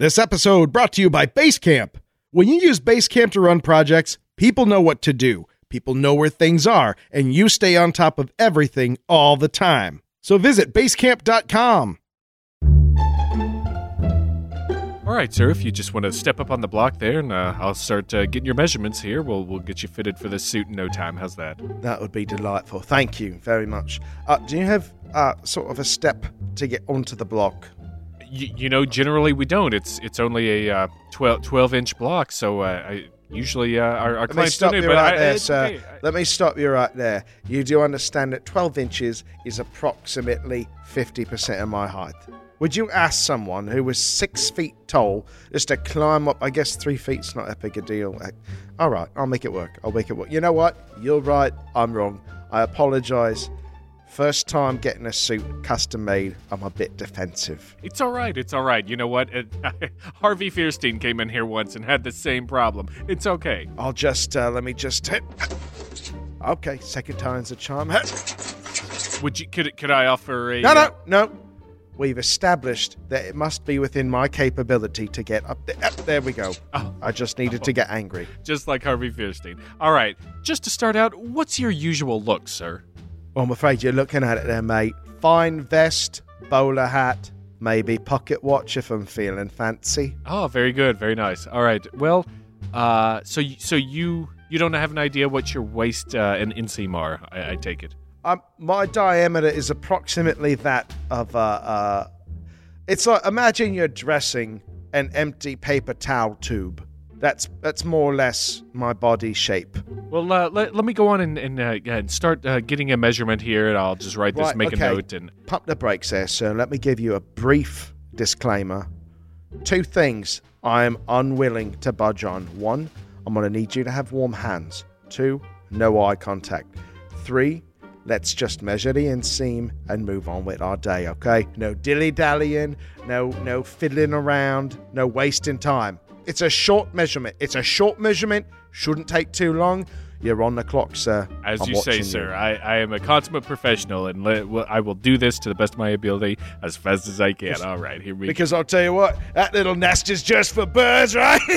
This episode brought to you by Basecamp. When you use Basecamp to run projects, people know what to do, people know where things are, and you stay on top of everything all the time. So visit basecamp.com. All right, sir. If you just want to step up on the block there, and uh, I'll start uh, getting your measurements here. We'll we'll get you fitted for this suit in no time. How's that? That would be delightful. Thank you very much. Uh, do you have uh, sort of a step to get onto the block? Y- you know, generally we don't. It's it's only a uh, 12, 12 inch block, so uh, I usually uh, our, our Let clients don't. but right I, there, it's sir. okay. Let me stop you right there. You do understand that 12 inches is approximately 50% of my height. Would you ask someone who was six feet tall just to climb up? I guess three feet's not that big a deal. Uh, All right, I'll make it work. I'll make it work. You know what? You're right. I'm wrong. I apologize. First time getting a suit custom made, I'm a bit defensive. It's all right. It's all right. You know what? Uh, Harvey Fierstein came in here once and had the same problem. It's okay. I'll just, uh, let me just. Okay, second time's a charm. Would you could could I offer a No, uh, no, no. We've established that it must be within my capability to get up there. Up, there we go. Oh. I just needed to get angry. just like Harvey Fierstein? All right. Just to start out, what's your usual look, sir? Well, I'm afraid you're looking at it there, mate. Fine vest, bowler hat, maybe pocket watch if I'm feeling fancy. Oh, very good, very nice. All right. Well, uh, so so you you don't have an idea what your waist uh, and inseam are? I, I take it. Um, my diameter is approximately that of a. Uh, uh, it's like imagine you're dressing an empty paper towel tube. That's that's more or less my body shape. Well, uh, let, let me go on and and, uh, and start uh, getting a measurement here, and I'll just write this, Right, make okay. a note, and pump the brakes there, sir. Let me give you a brief disclaimer. Two things I am unwilling to budge on. One, I'm going to need you to have warm hands. Two, no eye contact. Three, let's just measure the inseam and move on with our day, okay? No dilly dallying, no no fiddling around, no wasting time. It's a short measurement. It's a short measurement. Shouldn't take too long. You're on the clock, sir. as I'm you say, sir, I, I am a consummate professional, and well, I will do this to the best of my ability as fast as I can. All right, here we go. Because I'll tell you what, that little nest is just for birds, right?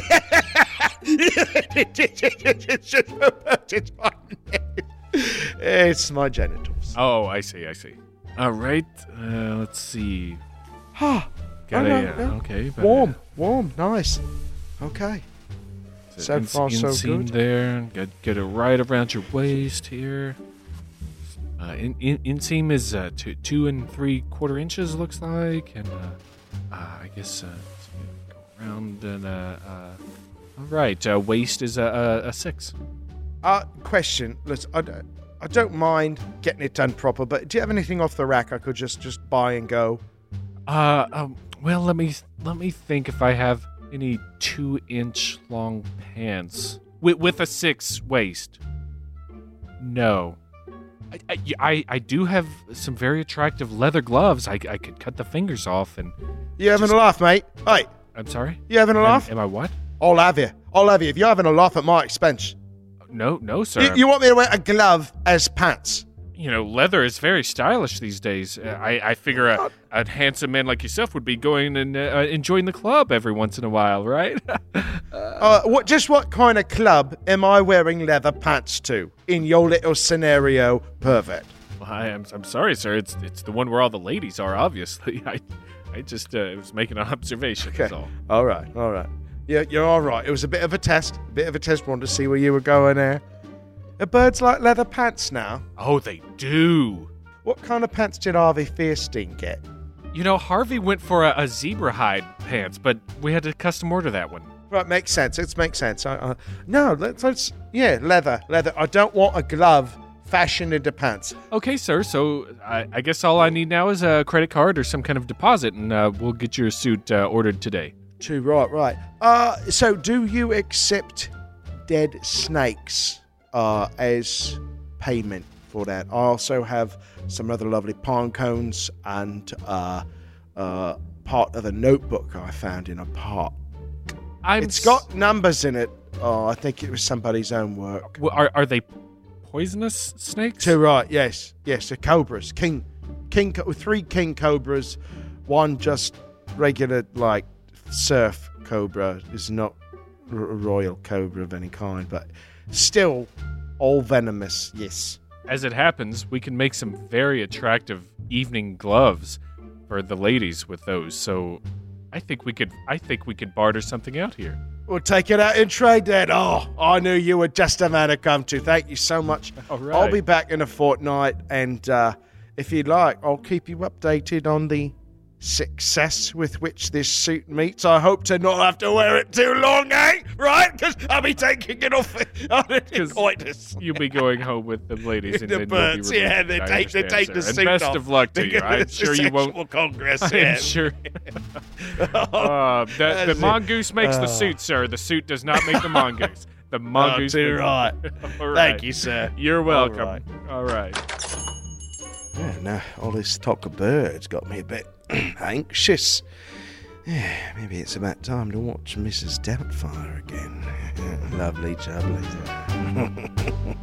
it's just for birds. It's my—it's my genitals. Oh, I see, I see. All right, uh, let's see. Ah, Got Oh, a, no, no. okay, warm, warm, nice. Okay. So ins- far, so good. There, get get it right around your waist here. Uh, in, in, inseam is uh, two two and three quarter inches, looks like, and uh, uh, I guess uh, go around and uh, uh, all right. Uh, waist is a, a, a six. Uh, question. Listen, I don't, I don't mind getting it done proper, but do you have anything off the rack I could just just buy and go? Uh, um, well, let me let me think if I have any two inch long pants with with a six waist. No, I, I, I, do have some very attractive leather gloves. I, I could cut the fingers off, and You having Just- a laugh, mate? Hey, I'm sorry. you having a Am, laugh? am I what? I'll have you. I'll have you. If you're having a laugh at my expense, No, no, sir. you, you want me to wear a glove as pants? You know, leather is very stylish these days. Uh, I, I figure a, a handsome man like yourself would be going and uh, enjoying the club every once in a while, right? Uh, what? Just what kind of club am I wearing leather pants to in your little scenario, pervert? Well, I, I'm, I'm sorry, sir. It's it's the one where all the ladies are. Obviously, I I just uh, was making an observation. Okay. All. All right, all right. Yeah, you're all right. It was a bit of a test, a bit of a test. Wanted to see where you were going there. Are birds like leather pants now? Oh, they do. What kind of pants did Harvey Fierstein get? You know, Harvey went for a, a zebra hide pants, but we had to custom order that one. Right, makes sense. It makes sense. I, I, no, let's, let's. Yeah, leather, leather. I don't want a glove fashioned into pants. Okay, sir. So I, I guess all I need now is a credit card or some kind of deposit, and uh, we'll get your suit uh, ordered today. Two, right, right. Uh, so do you accept dead snakes uh, as payment for that? I also have some other lovely pine cones and uh, uh, part of a notebook I found in a park. I'm It's got numbers in it. Oh, I think it was somebody's own work. W- Are are they poisonous snakes? Two, right, yes, yes, the cobras. King, king, three king cobras, one just regular, like, surf cobra is not a royal cobra of any kind, but still all venomous. Yes. As it happens, we can make some very attractive evening gloves for the ladies with those. So I think we could I think we could barter something out here. We'll take it out and trade then. Oh, I knew you were just a man to come to. Thank you so much. All right. I'll be back in a fortnight, and uh, if you'd like, I'll keep you updated on the success with which this suit meets. I hope to not have to wear it too long, eh? Right? Because I'll be taking it off. You'll be going home with the ladies and the then birds, you'll be yeah, they take they take the. And suit best off. of luck to you. I'm sure you won't. Congress. I'm yeah. sure. Uh, the, the mongoose makes the Uh. suit, sir. The suit does not make the mongoose. The Oh, mongoose. too makes- right. All right. Thank you, sir. You're welcome. right. All right. Yeah, now all this talk of birds got me a bit anxious. Yeah, maybe it's about time to watch Mrs. Doubtfire again. Lovely jubbly.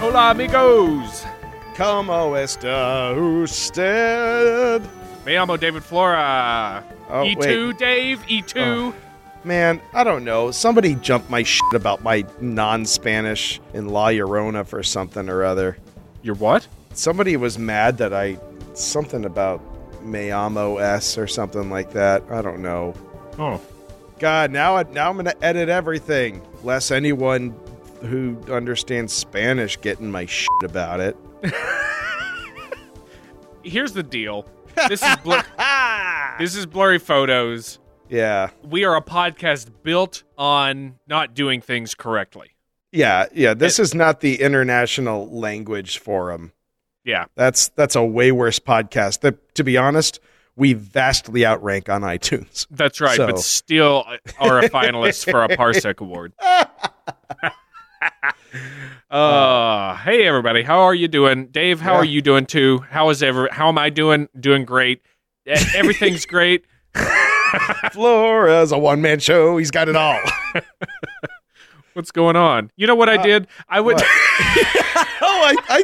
Hola, amigos. Como oh, está usted? Me llamo David Flora. Oh, E2, wait. Dave. E E2. Man, I don't know. Somebody jumped my shit about my non-Spanish in La Llorona for something or other. You're what? Somebody was mad that I something about me amo s or something like that. I don't know. Oh. God, now I, now I'm gonna edit everything, lest anyone who understands Spanish getting my shit about it. Here's the deal. This is blur- this is blurry photos. Yeah, We are a podcast built on not doing things correctly. yeah, yeah. This is not the International Language Forum. Yeah. That's that's a way worse podcast. That, to be honest, we vastly outrank on iTunes. That's right, So- but still are a finalist for a Parsec Award. uh, hey everybody, how are you doing? Dave, how Yeah. are you doing too? How is ever how am I doing? Doing great. Everything's great. Flora's a one man show. He's got it all. What's going on? You know what I did? I would Uh, oh, I, I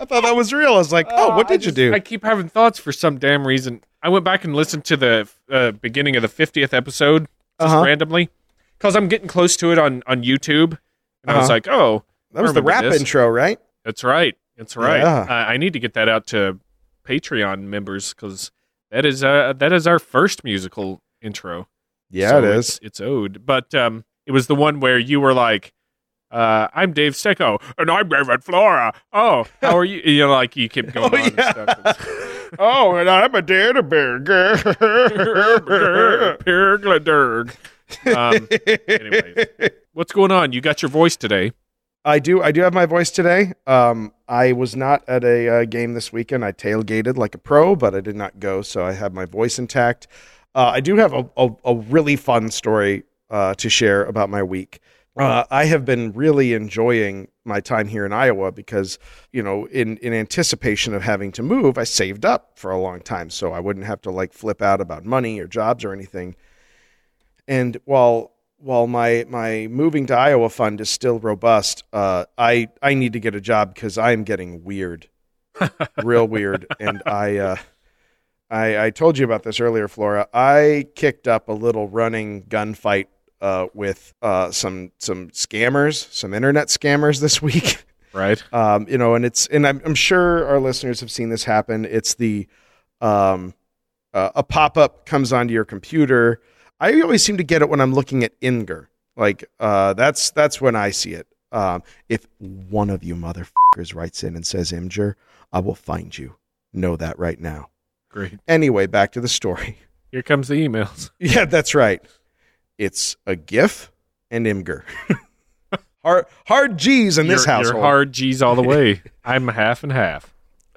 I thought that was real. I was like, oh, what Uh, I did you do? I keep having thoughts for some damn reason. I went back and listened to the uh, beginning of the 50th episode just Uh-huh. randomly because I'm getting close to it on, on YouTube. And I was Uh-huh. like, oh, that was the remember rap this. intro, right? that's right. That's right. Yeah. I, I need to get that out to Patreon members because that is uh, that is our first musical intro. Yeah, So it it's. It's owed, but um, it was the one where you were like, uh, "I'm Dave Stecco, and I'm David Flora." Oh, how are you? You know, like you keep going Oh, on yeah. and stuff. oh, and I'm a data burger. Pergladurg. Um, anyways, what's going on? You got your voice today. I do. I do have my voice today. Um, I was not at a uh, game this weekend. I tailgated like a pro, but I did not go, so I have my voice intact. Uh, I do have a, a, a really fun story uh, to share about my week. Uh, I have been really enjoying my time here in Iowa because, you know, in, in anticipation of having to move, I saved up for a long time so I wouldn't have to like flip out about money or jobs or anything. And while while my my moving to Iowa fund is still robust, uh, I I need to get a job because I am getting weird, real weird. And I, uh, I I told you about this earlier, Flora. I kicked up a little running gunfight uh, with uh, some some scammers, some internet scammers this week. Right. um, you know, and it's and I'm, I'm sure our listeners have seen this happen. It's the um, uh, a pop up comes onto your computer. I always seem to get it when I'm looking at Inger. Like uh, that's that's when I see it. Um, if one of you motherfuckers writes in and says Imgur, I will find you. Know that right now. Great. Anyway, back to the story. Here comes the emails. Yeah, that's right. It's a GIF and Imgur. hard hard G's in this You're- household. You're hard G's all the way. I'm half and half.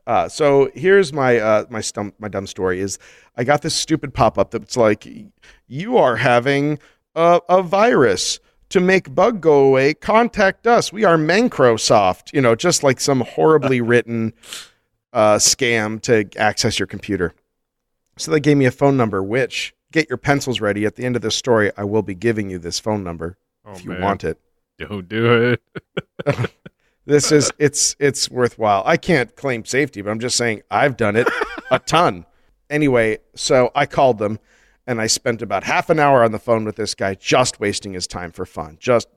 Uh, so here's my uh, my stump my dumb story is I got this stupid pop up that's like you are having a, a virus to make bug go away. Contact us. We are Microsoft. You know, just like some horribly written uh, scam to access your computer. So they gave me a phone number. Which get your pencils ready. At the end of this story, I will be giving you this phone number Oh, if you man. want it. Don't do it. This is it's it's worthwhile. I can't claim safety, but I'm just saying I've done it a ton. anyway, so I called them and I spent about half an hour on the phone with this guy, just wasting his time for fun. Just,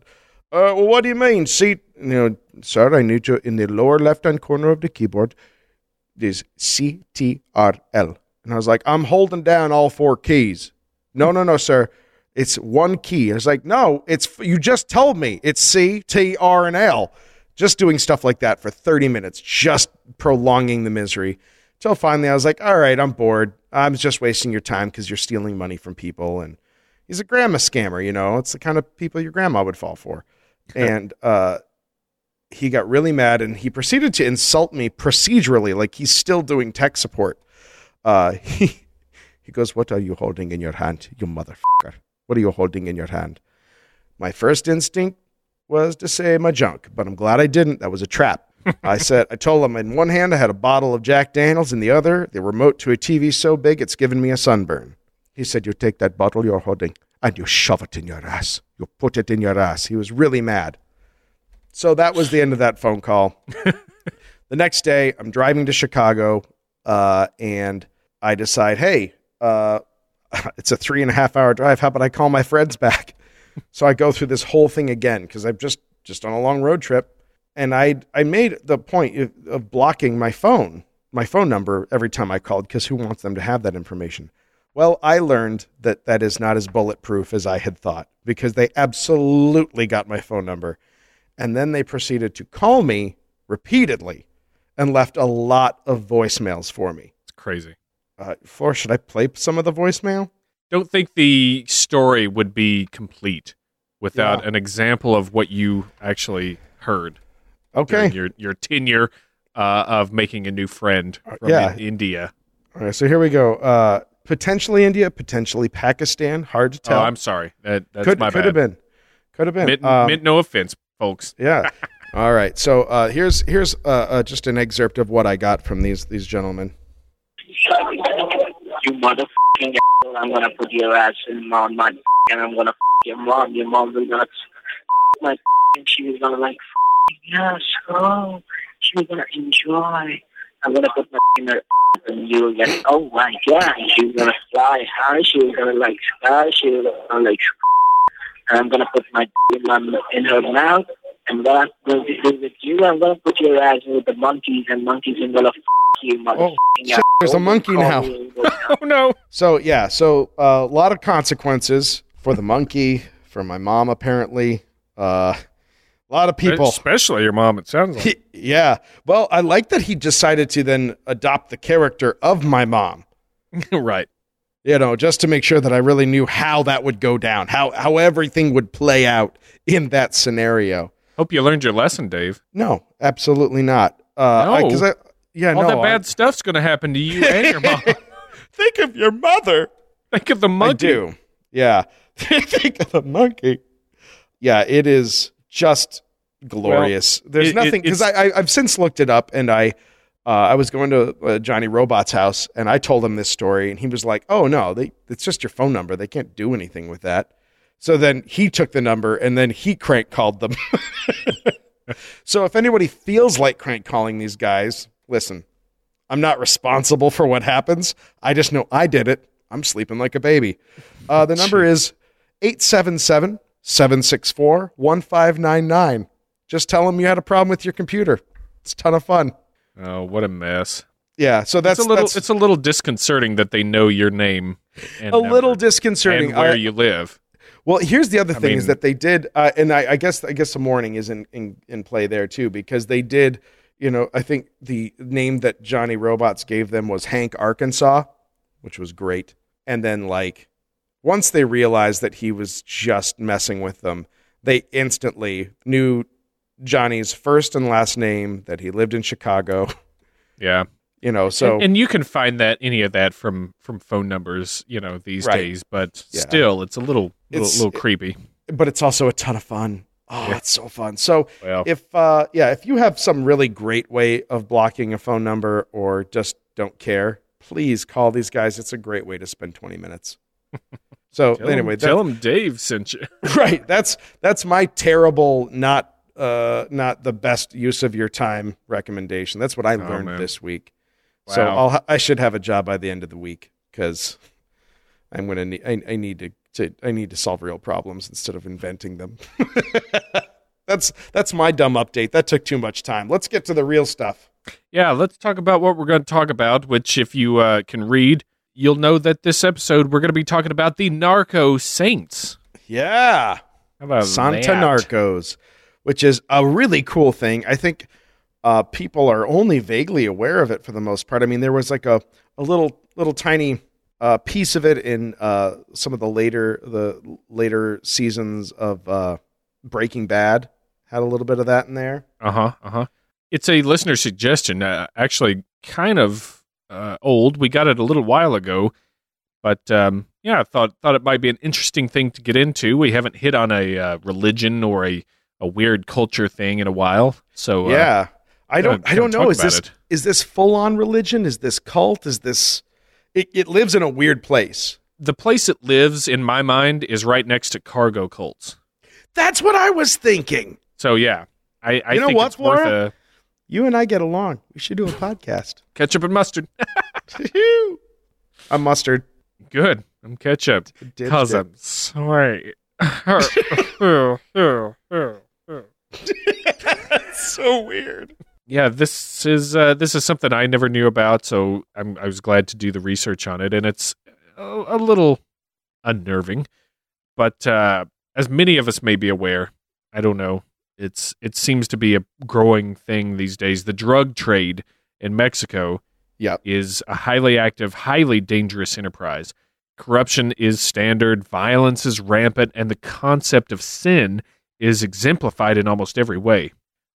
uh, well, what do you mean? See, you know, sir, I need you in the lower left hand corner of the keyboard. There's C T R L. And I was like, I'm holding down all four keys. No, no, no, sir. It's one key. I was like, no, it's you just told me it's C, T, R, and L. Just doing stuff like that for 30 minutes, just prolonging the misery. Till finally I was like, all right, I'm bored. I'm just wasting your time because you're stealing money from people. And he's a grandma scammer, you know, it's the kind of people your grandma would fall for. and uh, he got really mad and he proceeded to insult me procedurally, like he's still doing tech support. Uh, he, he goes, What are you holding in your hand, you motherfucker? What are you holding in your hand? My first instinct was to say my junk, but I'm glad I didn't. That was a trap. I said, I told him in one hand I had a bottle of Jack Daniels, in the other, the remote to a TV so big it's given me a sunburn. He said, You take that bottle you're holding and you shove it in your ass. You put it in your ass. He was really mad. So that was the end of that phone call. the next day, I'm driving to Chicago uh, and I decide, hey, uh, it's a three and a half hour drive. How about I call my friends back? so I go through this whole thing again because I'm just just on a long road trip and I I made the point of, of blocking my phone, my phone number every time I called because who wants them to have that information? Well, I learned that that is not as bulletproof as I had thought because they absolutely got my phone number, and then they proceeded to call me repeatedly and left a lot of voicemails for me. It's crazy. Uh, for should I play some of the voicemail? Don't think the story would be complete without Yeah. an example of what you actually heard. Okay. your your tenure uh, of making a new friend from yeah. in- India. All right. So here we go. Uh, potentially India, potentially Pakistan. Hard to Oh, tell. I'm sorry. That, that's could my could bad. have been. Could have been. Meant, Um, meant no offense, folks. yeah. All right. So uh, here's here's uh, uh, just an excerpt of what I got from these these gentlemen. You motherfucking asshole, I'm gonna put your ass in my mud and I'm gonna f- your mom. Your mom was gonna my and she was gonna like yes, oh she was gonna enjoy. I'm gonna put my in her and you were like, oh my god, she was gonna fly high, she was gonna like sky, she was gonna like and I'm gonna put my in, my, in her mouth. And what I'm going to do with you, I'm gonna put your ass with the monkeys and monkeys are gonna you motherfucking shit, there's a monkey now. Oh no! So yeah. So uh, a lot of consequences for the monkey, for my mom apparently. Uh, a lot of people. especially your mom. It sounds like. yeah. Well, I like that he decided to then adopt the character of my mom. right. you know, just to make sure that I really knew how that would go down, how how everything would play out in that scenario. Hope you learned your lesson, Dave. No, absolutely not. Uh, No. because I, yeah, All no, that I- bad stuff's going to happen to you and your mom. think of your mother. Think of the monkey. I do. Yeah, think of the monkey. Yeah, it is just glorious. There's it- nothing because I, I I've since looked it up and I. Uh, I was going to uh, Johnny Robot's house and I told him this story and he was like, "Oh no, they, it's just your phone number. They can't do anything with that." So then he took the number and then he crank called them. so if anybody feels like crank calling these guys, listen, I'm not responsible for what happens. I just know I did it. I'm sleeping like a baby. Uh, the number is 877 764 1599. Just tell them you had a problem with your computer. It's a ton of fun. Oh, what a mess! Yeah, so that's it's a little. It's a little disconcerting that they know your name and a little disconcerting. and where I- you live. Well, here's the other thing is mean- that they did, uh, and I, I guess I guess the morning is in, in in play there too because they did. You know, I think the name that Johnny Robots gave them was Hank Arkansas, which was great. And then like once they realized that he was just messing with them, they instantly knew Johnny's first and last name, that he lived in Chicago. Yeah. You know, so and, and you can find that any of that from from phone numbers, you know, these Right. days. But Yeah. still, it's a little little, It's- little creepy. but it's also a ton of fun. Oh, Yeah. it's so fun. So Well, if uh yeah if you have some really great way of blocking a phone number or just don't care please call these guys it's a great way to spend 20 minutes so tell anyway him, tell him Dave sent you. right that's that's my terrible not uh not the best use of your time recommendation that's what i learned Oh, man. this week So I'll ha- I should have a job by the end of the week because I'm gonna need I, I need to, to I need to solve real problems instead of inventing them. that's that's my dumb update. That took too much time. Let's get to the real stuff. Yeah, let's talk about what we're going to talk about, which, if you uh, can read, you'll know that this episode we're going to be talking about the Narco Saints. Yeah. How about Santa that? Narcos, which is a really cool thing. I think uh, people are only vaguely aware of it for the most part. I mean, there was like a, a little little tiny uh, piece of it in uh, some of the later the later seasons of uh, Breaking Bad. Had a little bit of that in there. Uh huh. Uh huh. It's a listener suggestion. Uh, actually, kind of uh, old. We got it a little while ago, but um, yeah, I thought thought it might be an interesting thing to get into. We haven't hit on a uh, religion or a, a weird culture thing in a while, so uh, yeah, I don't I don't know. Is this it. is this full on religion? Is this cult? Is this it, it lives in a weird place. the place it lives in my mind is right next to cargo cults. That's what I was thinking. So yeah, I, I You know what, it's worth a You and I get along. We should do a podcast. ketchup and mustard. I'm mustard. Good. I'm ketchup because it. I'm sorry. That's so weird. Yeah, this is uh, this is something I never knew about, so I'm, I was glad to do the research on it, and it's a, a little unnerving. But uh, as many of us may be aware, I don't know. It's it seems to be a growing thing these days. The drug trade in Mexico Yep. is a highly active, highly dangerous enterprise. Corruption is standard, violence is rampant, and the concept of sin is exemplified in almost every way.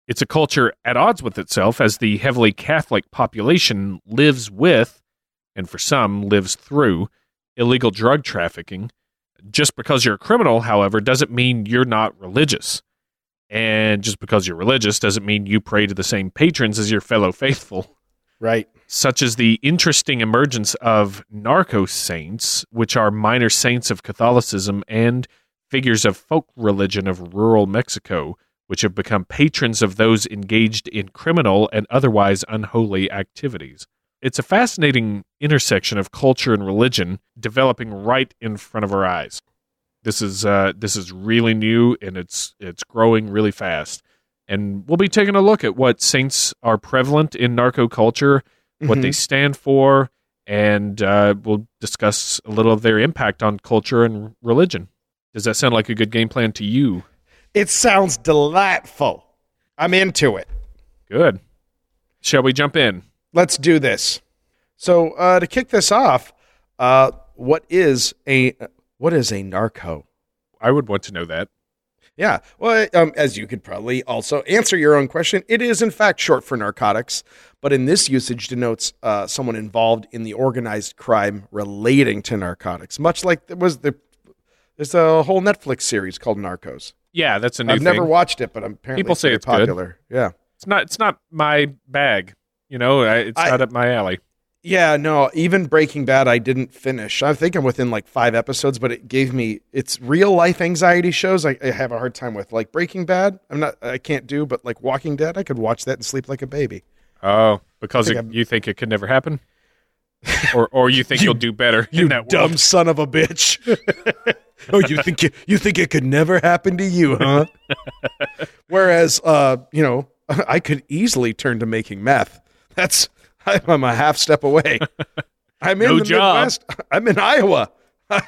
It's a culture at odds with itself as the heavily Catholic population lives with, and for some lives through, illegal drug trafficking. Just because you're a criminal, however, doesn't mean you're not religious. And just because you're religious doesn't mean you pray to the same patrons as your fellow faithful Right. such as the interesting emergence of narco saints, which are minor saints of Catholicism and figures of folk religion of rural Mexico, which have become patrons of those engaged in criminal and otherwise unholy activities. It's a fascinating intersection of culture and religion developing right in front of our eyes. This is uh, this is really new and it's it's growing really fast. And we'll be taking a look at what saints are prevalent in narco culture, what they stand for, and uh, we'll discuss a little of their impact on culture and religion. Does that sound like a good game plan to you? It sounds delightful. I'm into it. Good. Shall we jump in? Let's do this. So uh, to kick this off, uh, what is a what is a narco? I would want to know that. Yeah. Well, um, as you could probably also answer your own question, it is in fact short for narcotics, but in this usage denotes uh, someone involved in the organized crime relating to narcotics. Much like there was the there's a whole Netflix series called Narcos. Yeah, that's a new I've thing. never watched it, but I'm apparently People say it's good. popular. Yeah. It's not. It's not my bag. You know, I, it's I- not up my alley. Yeah, no, even Breaking Bad I didn't finish. I think I'm within like five episodes, but it gave me it's real life anxiety shows I, I have a hard time with. Like Breaking Bad, I'm not I can't do, but like Walking Dead, I could watch that and sleep like a baby. Oh, because think it, you think it could never happen, or or you think you, will do better in that Dumb world. son of a bitch. oh, you think you, you think it could never happen to you, huh? Whereas uh, you know, I could easily turn to making meth. That's I'm a half step away. I'm in No the job. Midwest. I'm in Iowa.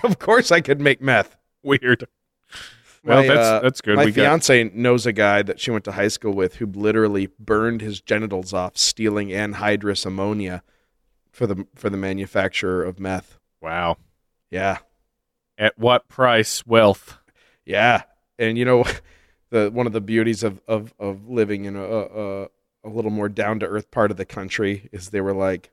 of course I could make meth. Weird. Well, My, that's uh, that's good. My we got fiance knows a guy that she went to high school with who literally burned his genitals off stealing anhydrous ammonia for the for the manufacturer of meth. wow. Yeah, At what price? Wealth. yeah, and you know, the one of the beauties of of of living in a a, a little more down to earth part of the country is they were like,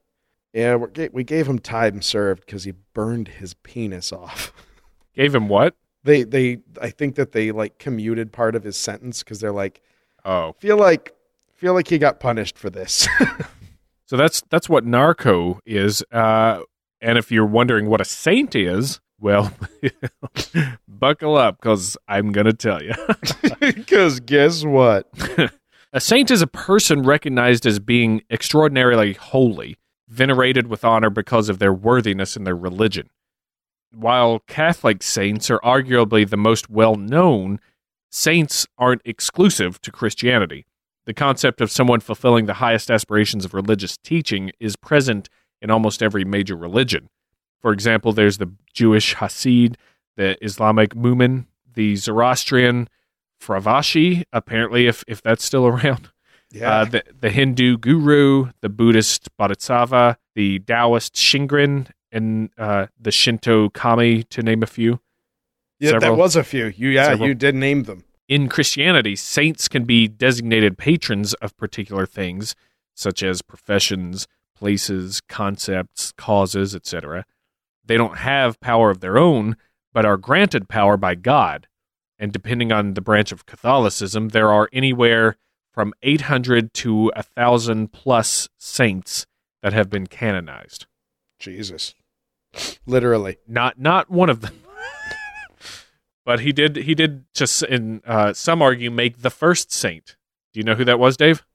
yeah, we're, we gave him time served because he burned his penis off. Gave him what? They they I think that they like commuted part of his sentence because they're like Oh, feel like feel like he got punished for this. so that's that's what narco is. Uh, and if you're wondering what a saint is, well, buckle up because I'm gonna tell you. Because guess what? A saint is a person recognized as being extraordinarily holy, venerated with honor because of their worthiness in their religion. While Catholic saints are arguably the most well known, saints aren't exclusive to Christianity. The concept of someone fulfilling the highest aspirations of religious teaching is present in almost every major religion. For example, there's the Jewish Hasid, the Islamic Mu'min, the Zoroastrian Fravashi, apparently, if, if that's still around, Yeah. uh, the, the Hindu Guru, the Buddhist Bodhisattva, the Taoist Shingren, and uh, the Shinto Kami, to name a few. yeah, that several- was a few. You yeah, several. you did name them. In Christianity, saints can be designated patrons of particular things, such as professions, places, concepts, causes, etc. They don't have power of their own, but are granted power by God. And depending on the branch of Catholicism, there are anywhere from 800 to 1,000 plus saints that have been canonized. Jesus. Literally. Not not one of them. But he did he did just in uh, some argue make the first saint. Do you know who that was, Dave?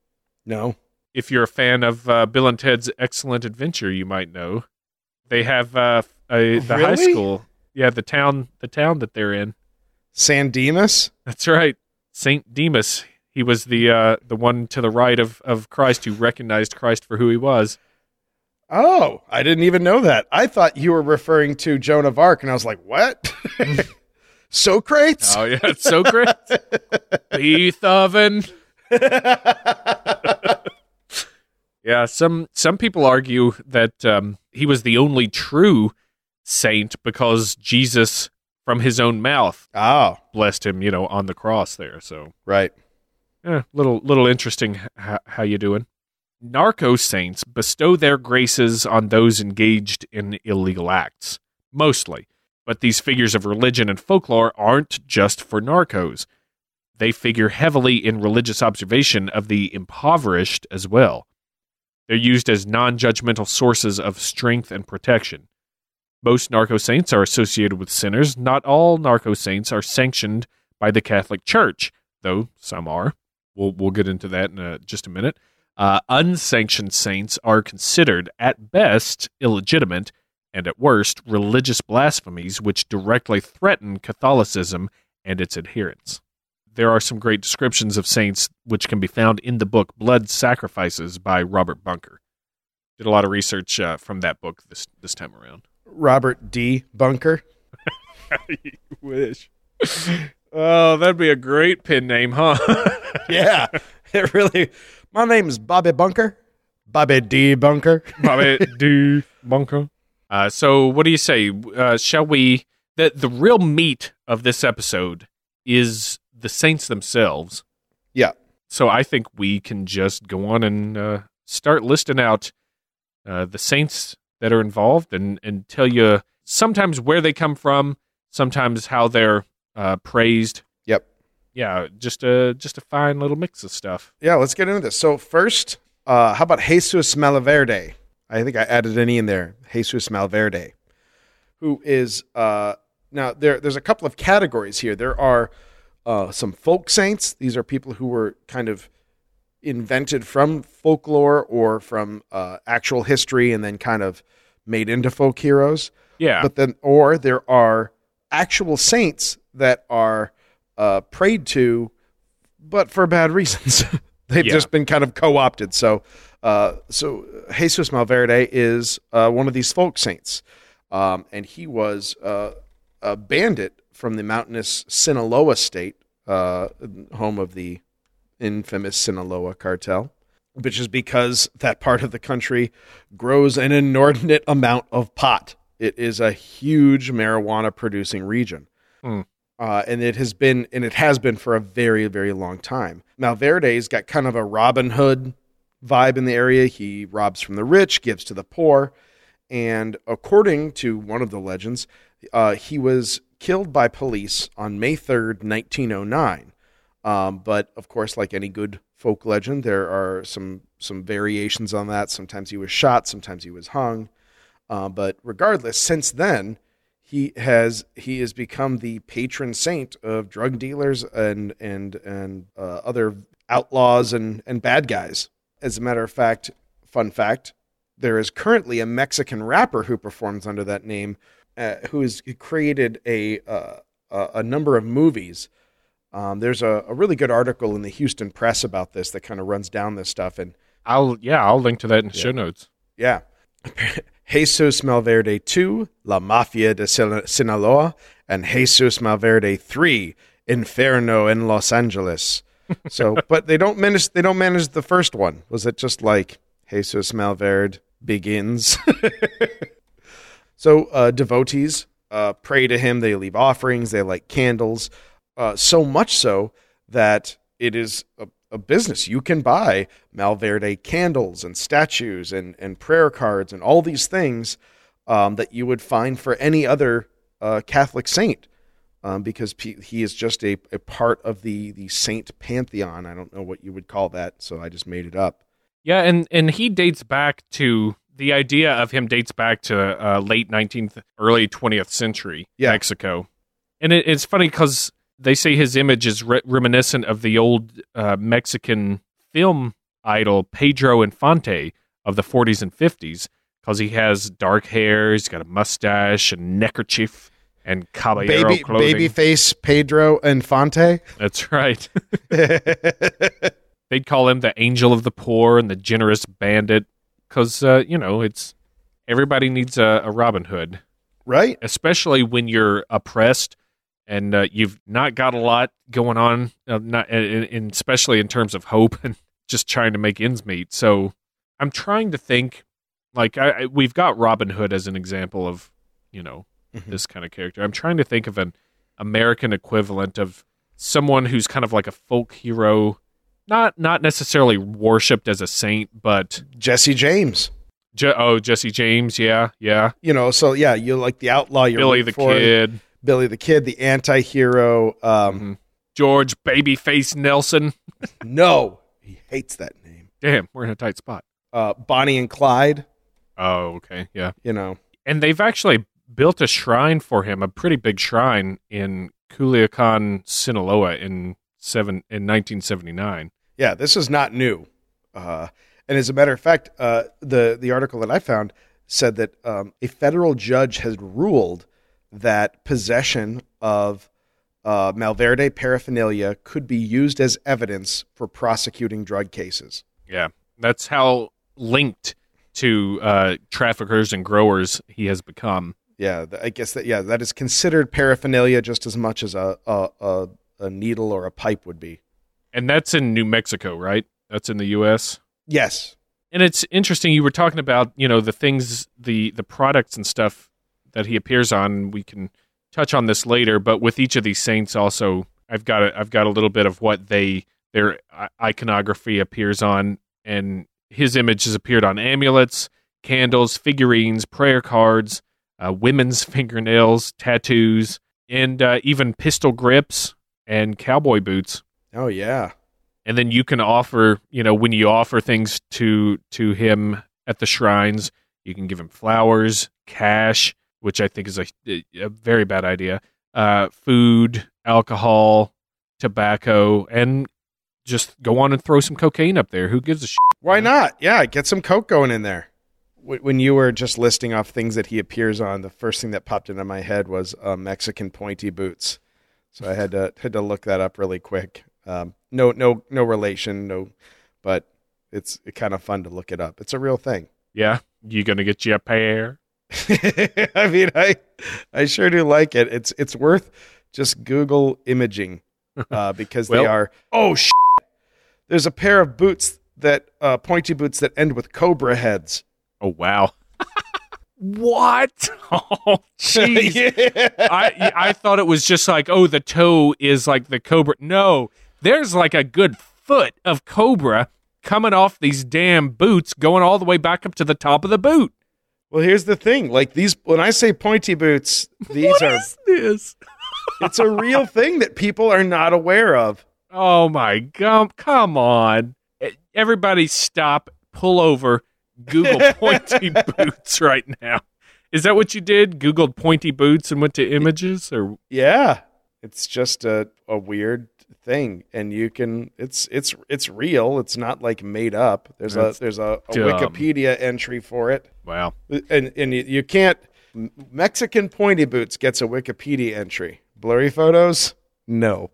No. If you're a fan of uh, Bill and Ted's Excellent Adventure, you might know. They have uh, a the high school. Yeah, the town the town that they're in. San Dimas? That's right. Saint Demas. He was the uh, the one to the right of, of Christ who recognized Christ for who he was. Oh, I didn't even know that. I thought you were referring to Joan of Arc, and I was like, what? Socrates? Oh yeah, it's so great. Beethoven. Yeah, some some people argue that um, he was the only true saint because Jesus, from his own mouth, Oh, blessed him. You know, on the cross there. So, right. eh, little little interesting. H- how you doing? Narco saints bestow their graces on those engaged in illegal acts, mostly. But these figures of religion and folklore aren't just for narcos. They figure heavily in religious observation of the impoverished as well. They're used as non judgmental sources of strength and protection. Most narco saints are associated with sinners. Not all narco saints are sanctioned by the Catholic Church, though some are. We'll, we'll get into that in uh just a minute. Uh, unsanctioned saints are considered, at best, illegitimate, and at worst, religious blasphemies which directly threaten Catholicism and its adherents. There are some great descriptions of saints which can be found in the book Blood Sacrifices by Robert Bunker. Did a lot of research uh, from that book this this time around. Robert D. Bunker. you wish. Oh, that'd be a great pin name, huh? Yeah, it really. My name is Bobby Bunker. Bobby D. Bunker. Bobby D. Bunker. Uh, so, what do you say? Uh, shall we? The the real meat of this episode is the saints themselves. Yeah. So I think we can just go on and uh, start listing out uh, the saints that are involved and and tell you sometimes where they come from, sometimes how they're uh, praised. Yep. Yeah, just a just a fine little mix of stuff. Yeah, let's get into this. So first, uh, how about Jesus Malverde? I think I added an E in there. Jesus Malverde, who is uh, now there. There's a couple of categories here. There are uh, some folk saints. These are people who were kind of invented from folklore or from uh, actual history, and then kind of made into folk heroes. Yeah, But then, or there are actual saints that are uh, prayed to, but for bad reasons. They've Yeah. just been kind of co-opted. So, uh, so Jesus Malverde is uh, one of these folk saints, um, and he was uh, a bandit from the mountainous Sinaloa state, uh, home of the infamous Sinaloa cartel, which is because that part of the country grows an inordinate amount of pot. It is a huge marijuana producing region. Hmm. Uh, and it has been, and it has been for a very, very long time. Malverde's got kind of a Robin Hood vibe in the area. He robs from the rich, gives to the poor. And according to one of the legends, uh, he was killed by police on May 3rd, 1909. Um, but of course, like any good folk legend, there are some some variations on that. Sometimes he was shot, sometimes he was hung. Uh, but regardless, since then, he has he has become the patron saint of drug dealers and and and uh, other outlaws and and bad guys. As a matter of fact, fun fact, there is currently a Mexican rapper who performs under that name, uh, who has created a uh, a number of movies. Um, there's a, a really good article in the Houston Press about this that kind of runs down this stuff, and I'll yeah, I'll link to that in the show notes. yeah, Jesus Malverde two, La Mafia de Sinaloa, and Jesus Malverde three, Inferno in Los Angeles. So, but they don't manage. They don't manage the first one. Was it just like Jesus Malverde begins? so, uh, devotees uh, pray to him. They leave offerings. They light candles. Uh, so much so that it is a, a business. You can buy Malverde candles and statues and, and prayer cards and all these things um, that you would find for any other uh, Catholic saint um, because he is just a, a part of the, the saint pantheon. I don't know what you would call that, so I just made it up. Yeah, and and he dates back to the idea of him dates back to uh, late 19th, early 20th century Yeah. Mexico, and it, it's funny because they say his image is re- reminiscent of the old uh, Mexican film idol Pedro Infante of the 40s and 50s because he has dark hair, he's got a mustache and neckerchief and caballero Baby, clothing. babyface Pedro Infante. That's right. They'd call him the angel of the poor and the generous bandit because uh, you know it's everybody needs a, a Robin Hood, right? especially when you're oppressed and uh, you've not got a lot going on, uh, not in, in, especially in terms of hope and just trying to make ends meet. So I'm trying to think, like I, I, we've got Robin Hood as an example of you know Mhm. this kind of character. I'm trying to think of an American equivalent of someone who's kind of like a folk hero, not not necessarily worshipped as a saint, but Jesse James. Je- oh Jesse James, yeah, yeah, You know, so yeah, you're like the outlaw. You're Billy the for, Kid, Billy the Kid, the anti-hero. Um, Mhm. George Babyface Nelson. No, he hates that name. Damn, we're in a tight spot. Uh, Bonnie and Clyde. Oh, okay, yeah. You know, And they've actually built a shrine for him, a pretty big shrine in Culiacan, Sinaloa, in seven in 1979. yeah, this is not new. Uh, and as a matter of fact, uh, the the article that I found said that um, a federal judge has ruled that possession of uh, Malverde paraphernalia could be used as evidence for prosecuting drug cases. Yeah, that's how linked to uh, traffickers and growers he has become. Yeah, I guess that yeah, that is considered paraphernalia just as much as a a, a, a needle or a pipe would be. And that's in New Mexico, right? That's in the U.S. Yes. And it's interesting. You were talking about, you know, the things, the the products and stuff that he appears on. We can touch on this later, but with each of these saints, also, I've got a, I've got a little bit of what they their iconography appears on, and his image has appeared on amulets, candles, figurines, prayer cards, uh, women's fingernails, tattoos, and uh, even pistol grips and cowboy boots Oh yeah. and then you can offer you know when you offer things to to him at the shrines you can give him flowers cash which i think is a, a very bad idea uh, food alcohol tobacco and just go on and throw some cocaine up there who gives a shit Why not? Yeah, get some coke going in there. Wh- When you were just listing off things that he appears on, the first thing that popped into my head was uh, Mexican pointy boots. So I had to had to look that up really quick. Um, no, no, no relation, no, but it's kind of fun to look it up. It's a real thing. yeah you gonna get you a pair I mean, I I sure do like it. It's it's worth just Google imaging uh, because they are. Oh shit! There's a pair of boots that uh, pointy boots that end with cobra heads. Oh wow what oh jeez yeah. I I thought it was just like, oh, the toe is like the cobra. No, there's like a good foot of cobra coming off these damn boots, going all the way back up to the top of the boot. Well, here's the thing. Like these, when I say pointy boots, these What are. is this? It's a real thing that people are not aware of. Oh my god! Come on, everybody, stop, pull over, Google pointy boots right now. Is that what you did? Googled pointy boots and went to images, or Yeah, it's just a, a weird thing, and you can. It's it's it's real. It's not like made up. There's That's a there's a, a. Wikipedia entry for it, Wow. and and you, you can't. Mexican pointy boots gets a Wikipedia entry. Blurry photos, no,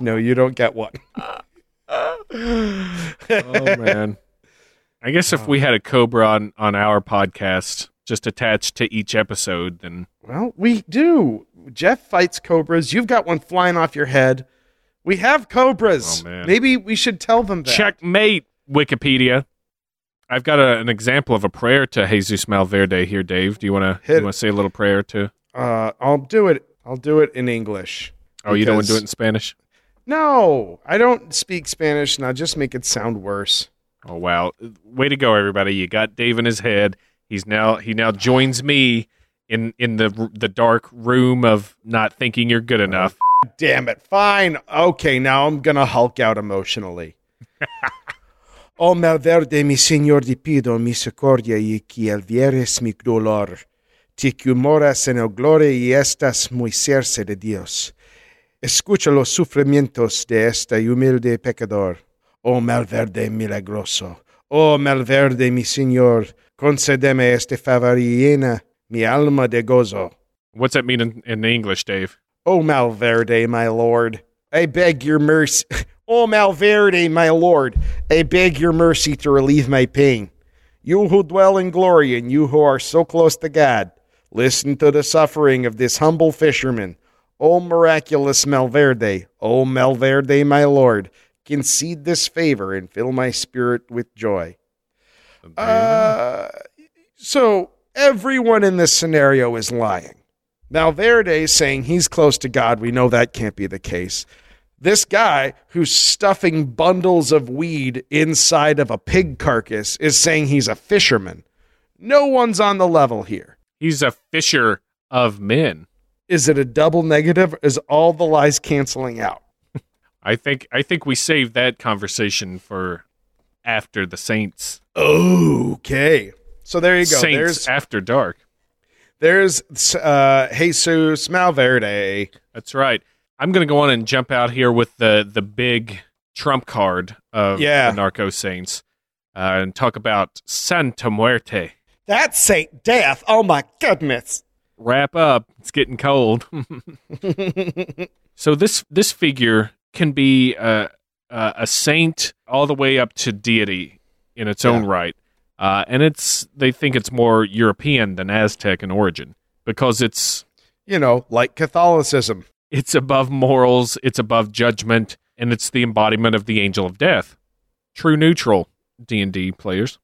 no, you don't get one. Oh man. I guess if we had a cobra on on our podcast just attached to each episode, then Well, we do. Jeff fights cobras. You've got one flying off your head. We have cobras. Oh, man. Maybe we should tell them that. checkmate Wikipedia. I've got a, an example of a prayer to Jesus Malverde here, Dave. Do you want to you want to say a little prayer to? Uh, I'll do it. I'll do it in English. Oh, you don't want to do it in Spanish? No, I don't speak Spanish, and I'll just make it sound worse. Oh wow! Way to go, everybody! You got Dave in his head. He's now he now joins me in in the the dark room of not thinking you're good enough. Oh, damn it. Fine. Okay, now I'm gonna hulk out emotionally. oh Malverde, mi Señor di pido misericordia y que alvieres mi dolor. Ti que moras en el gloria y estás muy cerca de Dios. Escucha los sufrimientos de este humilde pecador. Oh Malverde milagroso. Oh Malverde, mi Señor, concédeme este favor y llena mi alma de gozo. What's that mean in, in English, Dave? O Malverde, my lord, I beg your mercy. O Malverde, my lord, I beg your mercy to relieve my pain. You who dwell in glory and you who are so close to God, listen to the suffering of this humble fisherman. O miraculous Malverde, O Malverde, my lord, concede this favor and fill my spirit with joy. Uh, so everyone in this scenario is lying. Valverde is saying he's close to God. We know that can't be the case. This guy who's stuffing bundles of weed inside of a pig carcass is saying he's a fisherman. No one's on the level here. He's a fisher of men. Is it a double negative? Is all the lies canceling out? I think I think we saved that conversation for after the Saints. Okay. So there you go. Saints There's after dark. there's uh, Jesus Malverde. That's right. I'm going to go on and jump out here with the the big trump card of Yeah. the Narco Saints uh, and talk about Santa Muerte. That's Saint Death. Oh my goodness. Wrap up. It's getting cold. so this this figure can be uh, a saint all the way up to deity in its own right, uh, and it's they think it's more European than Aztec in origin because it's You know, like Catholicism. it's above morals, it's above judgment, and it's the embodiment of the angel of death. True neutral D and D players.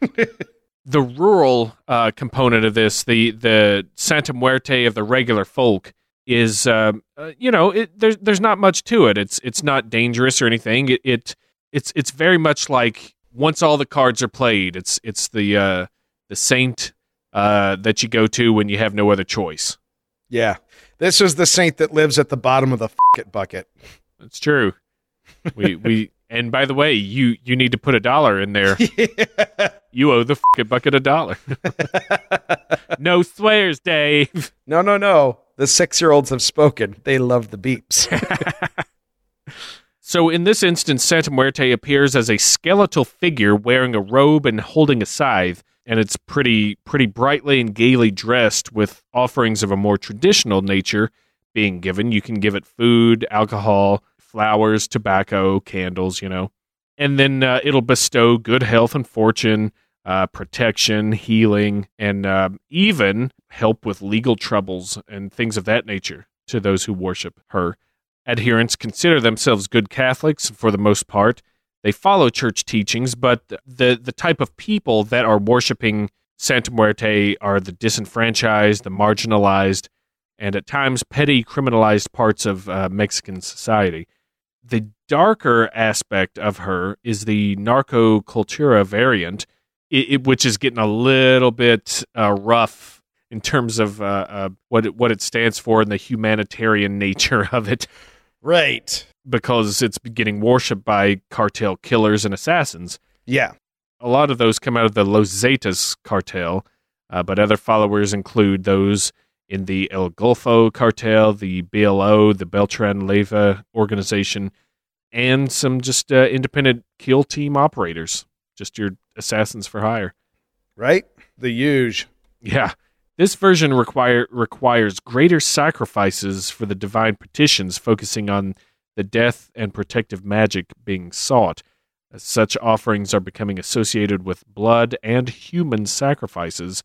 the rural uh, component of this, the the Santa Muerte of the regular folk, is um, uh, you know it, there's there's not much to it. It's it's not dangerous or anything. It, it it's it's very much like once all the cards are played, it's it's the uh, the saint uh, that you go to when you have no other choice. Yeah. This is the saint that lives at the bottom of the it bucket. That's true. We we and by the way, you you need to put a dollar in there. You owe the fucking bucket a dollar. no swears, Dave. no, no, no. The six year olds have spoken. They love the beeps. So in this instance, Santa Muerte appears as a skeletal figure wearing a robe and holding a scythe, and it's pretty pretty brightly and gaily dressed with offerings of a more traditional nature being given. You can give it food, alcohol, flowers, tobacco, candles, you know. And then uh, it'll bestow good health and fortune, uh, protection, healing, and uh, even help with legal troubles and things of that nature to those who worship her. Adherents consider themselves good Catholics for the most part. They follow church teachings, but the, the type of people that are worshiping Santa Muerte are the disenfranchised, the marginalized, and at times petty criminalized parts of uh, Mexican society. The darker aspect of her is the narco cultura variant, it, it, which is getting a little bit uh, rough in terms of uh, uh, what it, what it stands for and the humanitarian nature of it right. because it's getting worshipped by cartel killers and assassins. Yeah. A lot of those come out of the Los Zetas cartel, uh, but other followers include those in the El Golfo cartel, the BLO, the Beltran Leyva organization, and some just uh, independent kill team operators, just your assassins for hire. Right? The huge. Yeah. This version require requires greater sacrifices for the divine petitions, focusing on the death and protective magic being sought. As such offerings are becoming associated with blood and human sacrifices.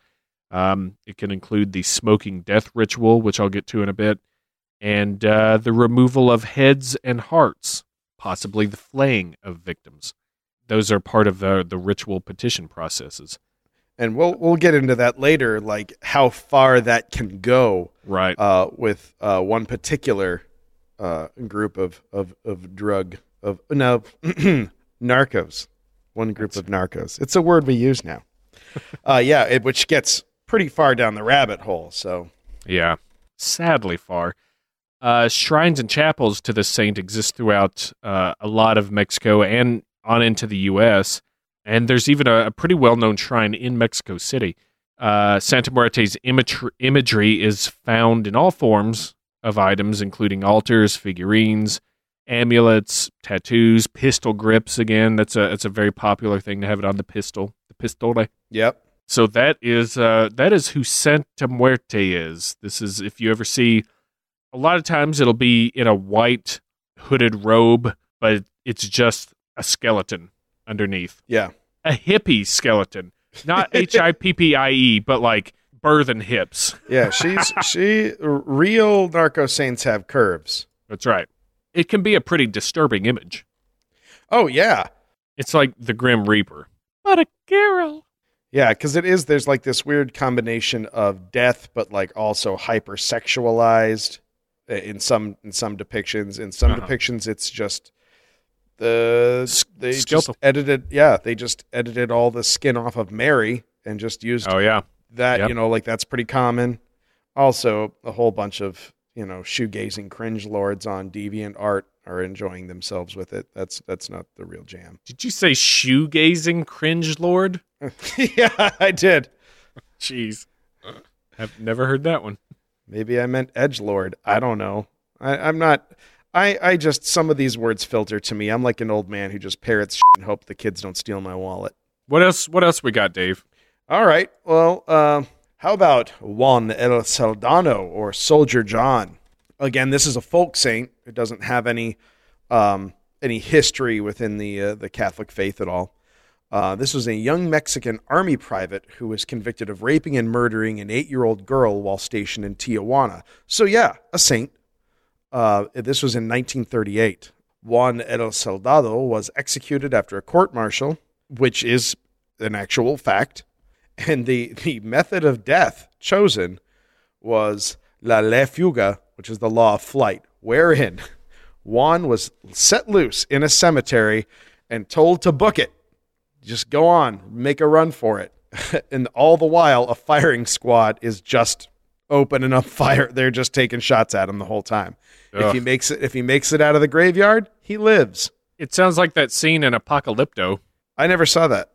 Um, it can include the smoking death ritual, which I'll get to in a bit, and uh, the removal of heads and hearts, possibly the flaying of victims. Those are part of the, the ritual petition processes. And we'll we'll get into that later, like how far that can go Right. uh, with uh, one particular uh, group of, of, of drug of no narcos. One group of narcos. It's a word we use now. uh, yeah, it, which gets pretty far down the rabbit hole. So Yeah, sadly far. Uh, shrines and chapels to the saint exist throughout uh, a lot of Mexico and on into the U.S. And there's even a, a pretty well known shrine in Mexico City. Uh, Santa Muerte's imagery, imagery is found in all forms of items, including altars, figurines, amulets, tattoos, pistol grips. Again, that's a that's a very popular thing to have it on the pistol, the pistole. yep, So that is uh, that is who Santa Muerte is. This is if you ever see a lot of times it'll be in a white hooded robe, but it's just a skeleton underneath. yeah, A hippie skeleton. Not H I P P I E, but like birthen hips. yeah. She's she. Real narco saints have curves. That's right. It can be a pretty disturbing image. Oh yeah, It's like the Grim Reaper. But a girl. yeah. Because it is. There's like this weird combination of death, but like also hyper sexualized in some in some depictions. In some Uh-huh. depictions, it's just the they just edited. Yeah, they just edited all the skin off of Mary and just used Oh yeah. that. yep. You know, like that's pretty common. Also, a whole bunch of you know shoegazing cringe lords on deviant art are enjoying themselves with it. That's that's not the real jam. Did you say shoegazing cringe lord? yeah, I did. Jeez. I've never heard that one. Maybe I meant edge lord. I don't know. I, I'm not. I, I just some of these words filter to me. I'm like an old man who just parrots shit and hope the kids don't steal my wallet. What else? What else we got, Dave? All right. Well, uh, how about Juan El Soldado or Soldier John? Again, this is a folk saint. It doesn't have any um, any history within the uh, the Catholic faith at all. Uh, this was a young Mexican army private who was convicted of raping and murdering an eight year old girl while stationed in Tijuana. So, yeah, a saint. Uh, this was in 1938. Juan El Soldado was executed after a court martial, which is an actual fact. And the, the method of death chosen was la ley fuga, which is the law of flight, wherein Juan was set loose in a cemetery and told to book it. Just go on, make a run for it. and all the while, a firing squad is just opening up fire. They're just taking shots at him the whole time. If he makes it, if he makes it out of the graveyard, he lives. It sounds like that scene in Apocalypto. I never saw that.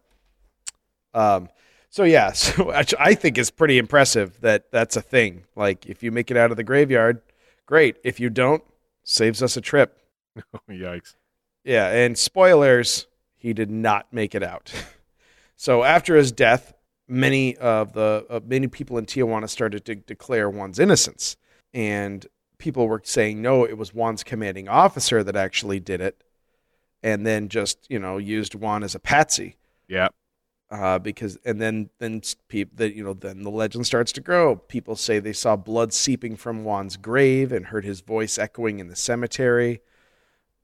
Um, so yeah, so I think is pretty impressive that that's a thing. Like if you make it out of the graveyard, great. If you don't, saves us a trip. Yikes. Yeah, and spoilers, he did not make it out. so after his death, many of the uh, many people in Tijuana started to declare Juan's innocence, and people were saying no, it was Juan's commanding officer that actually did it, and then just you know used Juan as a patsy Yeah. uh, because and then then people that you know then the legend starts to grow. People say they saw blood seeping from Juan's grave and heard his voice echoing in the cemetery.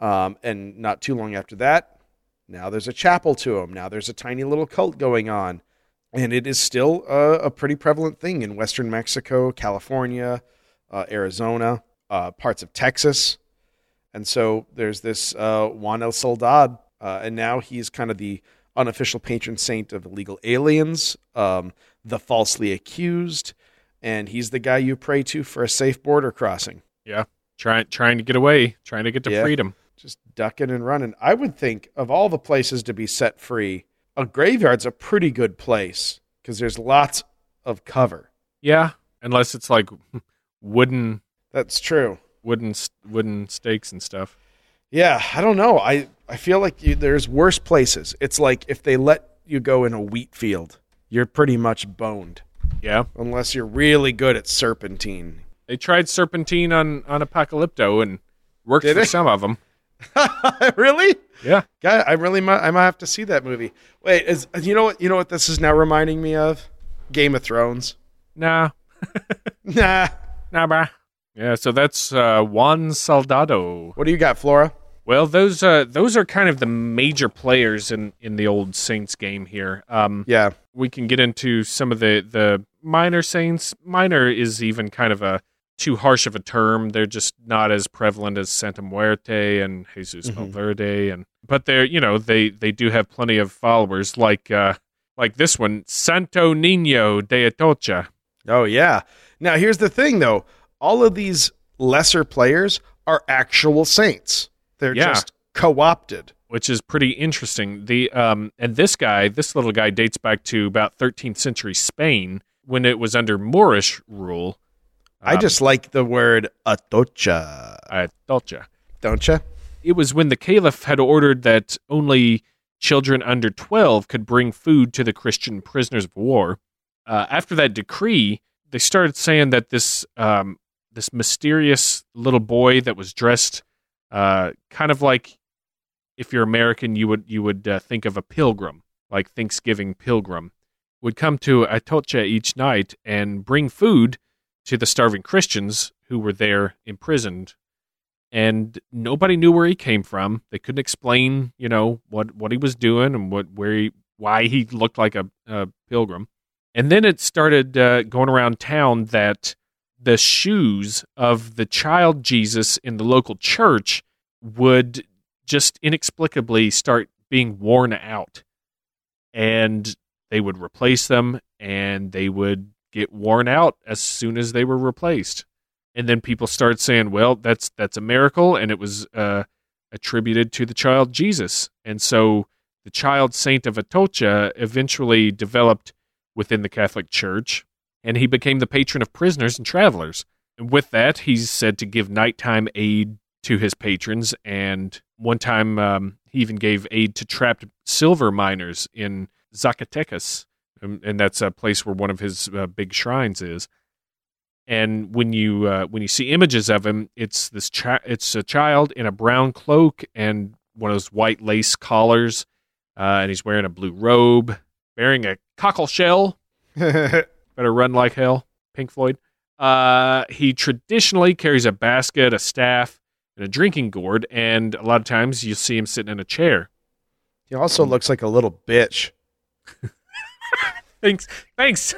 Um, and not too long after that, now there's a chapel to him. Now there's a tiny little cult going on, and it is still a, a pretty prevalent thing in Western Mexico, California, uh, Arizona, uh, parts of Texas. And so there's this uh, Juan El Soldad, uh, and now he's kind of the unofficial patron saint of illegal aliens, um, the falsely accused, and he's the guy you pray to for a safe border crossing. Yeah. Trying trying to get away, trying to get to Yeah. freedom. Just ducking and running. I would think of all the places to be set free, a graveyard's a pretty good place because there's lots of cover. Yeah. unless it's like wooden That's true. wooden wooden stakes and stuff. Yeah, I don't know. I I feel like you, there's worse places. It's like if they let you go in a wheat field, you're pretty much boned Yeah, unless you're really good at serpentine. they tried serpentine on on Apocalypto and worked Did for they? some of them. really? Yeah, God, I really might, I might have to see that movie. Wait, is you know what you know what this is now reminding me of? Game of Thrones. nah, Nah. nah, brah. Yeah, so that's uh, Juan Soldado. What do you got, Flora? Well, those uh, those are kind of the major players in, in the old Saints game here. Um, Yeah. we can get into some of the the minor Saints. Minor is even kind of a too harsh of a term. They're just not as prevalent as Santa Muerte and Jesus Mhm. Valverde, and but they're you know they they do have plenty of followers like uh, like this one, Santo Nino de Atocha. Oh yeah. Now here's the thing though. All of these lesser players are actual saints. They're Yeah. just co-opted. which is pretty interesting. The um and this guy, this little guy dates back to about 13th century Spain when it was under Moorish rule. I Um, just like the word atocha, ya. don't you? It was when the caliph had ordered that only children under 12 could bring food to the Christian prisoners of war. Uh, after that decree, they started saying that this um, this mysterious little boy that was dressed uh, kind of like if you're American, you would you would uh, think of a pilgrim, like Thanksgiving pilgrim, would come to Atocha each night and bring food to the starving Christians who were there imprisoned and nobody knew where he came from. They couldn't explain, you know, what what he was doing and what where he why he looked like a, a pilgrim. And then it started uh, going around town that the shoes of the child Jesus in the local church would just inexplicably start being worn out, and they would replace them, and they would get worn out as soon as they were replaced and then people started saying, "Well, that's that's a miracle," and it was uh, attributed to the child Jesus. And so, the child saint of Atocha eventually developed within the Catholic Church, and he became the patron of prisoners and travelers. And with that, he's said to give nighttime aid to his patrons. And one time, um, he even gave aid to trapped silver miners in Zacatecas, and, and that's a place where one of his uh, big shrines is and when you uh, when you see images of him, it's this chi- it's a child in a brown cloak and one of those white lace collars, uh, and he's wearing a blue robe, bearing a cockle shell. Better run like hell, Pink Floyd. Uh, he traditionally carries a basket, a staff, and a drinking gourd, and a lot of times you see him sitting in a chair. he also looks like a little bitch. Thanks, thanks.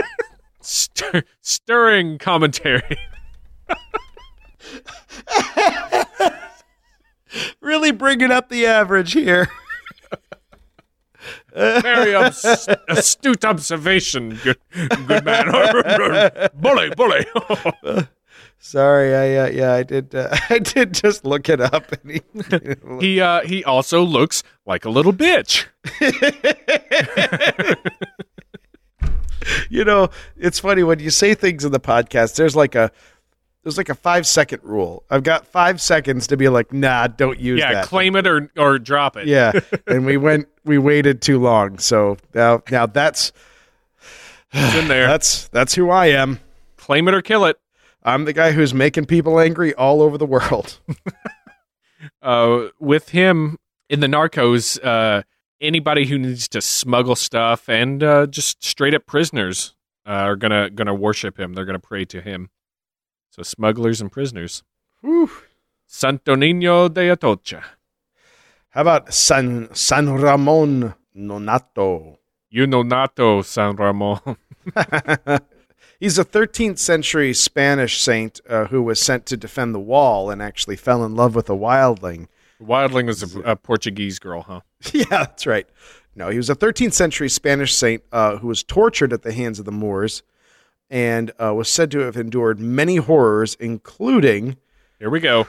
Stir- stirring commentary. Really bringing up the average here. Very obs- astute observation, good, good man. bully, bully. Sorry, I uh, yeah, I did. Uh, I did just look it up, and he, he uh, he also looks like a little bitch. you know, it's funny when you say things in the podcast. There's like a there's like a five second rule. I've got five seconds to be like, nah, don't use that. Yeah, that. claim it or or drop it. yeah, and we went, we waited too long. So now, now that's it's in there. that's that's who I am. claim it or kill it. I'm the guy who's making people angry all over the world. Uh, with him in the Narcos, uh, anybody who needs to smuggle stuff and uh, just straight up prisoners uh, are gonna gonna worship him. They're gonna pray to him. So smugglers and prisoners. Whew. Santo Nino de Atocha. How about San San Ramon Nonato? You know Nato, San Ramon. He's a 13th century Spanish saint uh, who was sent to defend the wall and actually fell in love with a wildling. Wildling was a, a Portuguese girl, huh? yeah, that's right. No, he was a 13th century Spanish saint uh, who was tortured at the hands of the Moors and uh, was said to have endured many horrors, including. Here we go.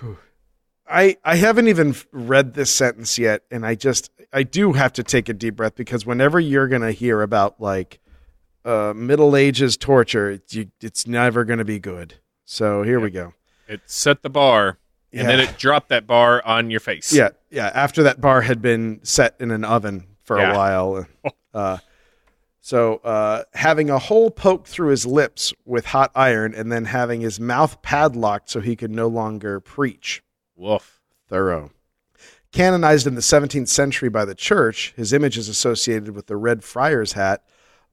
I, I haven't even read this sentence yet, and I just I do have to take a deep breath because whenever you're gonna hear about like uh, Middle Ages torture, it's, you, it's never going to be good. So here we go. It set the bar, and then it dropped that bar on your face. Yeah, yeah. After that bar had been set in an oven for Yeah. a while. Uh, so uh, having a hole poked through his lips with hot iron and then having his mouth padlocked so he could no longer preach. Woof. Thorough. Canonized in the 17th century by the church, his image is associated with the red friar's hat,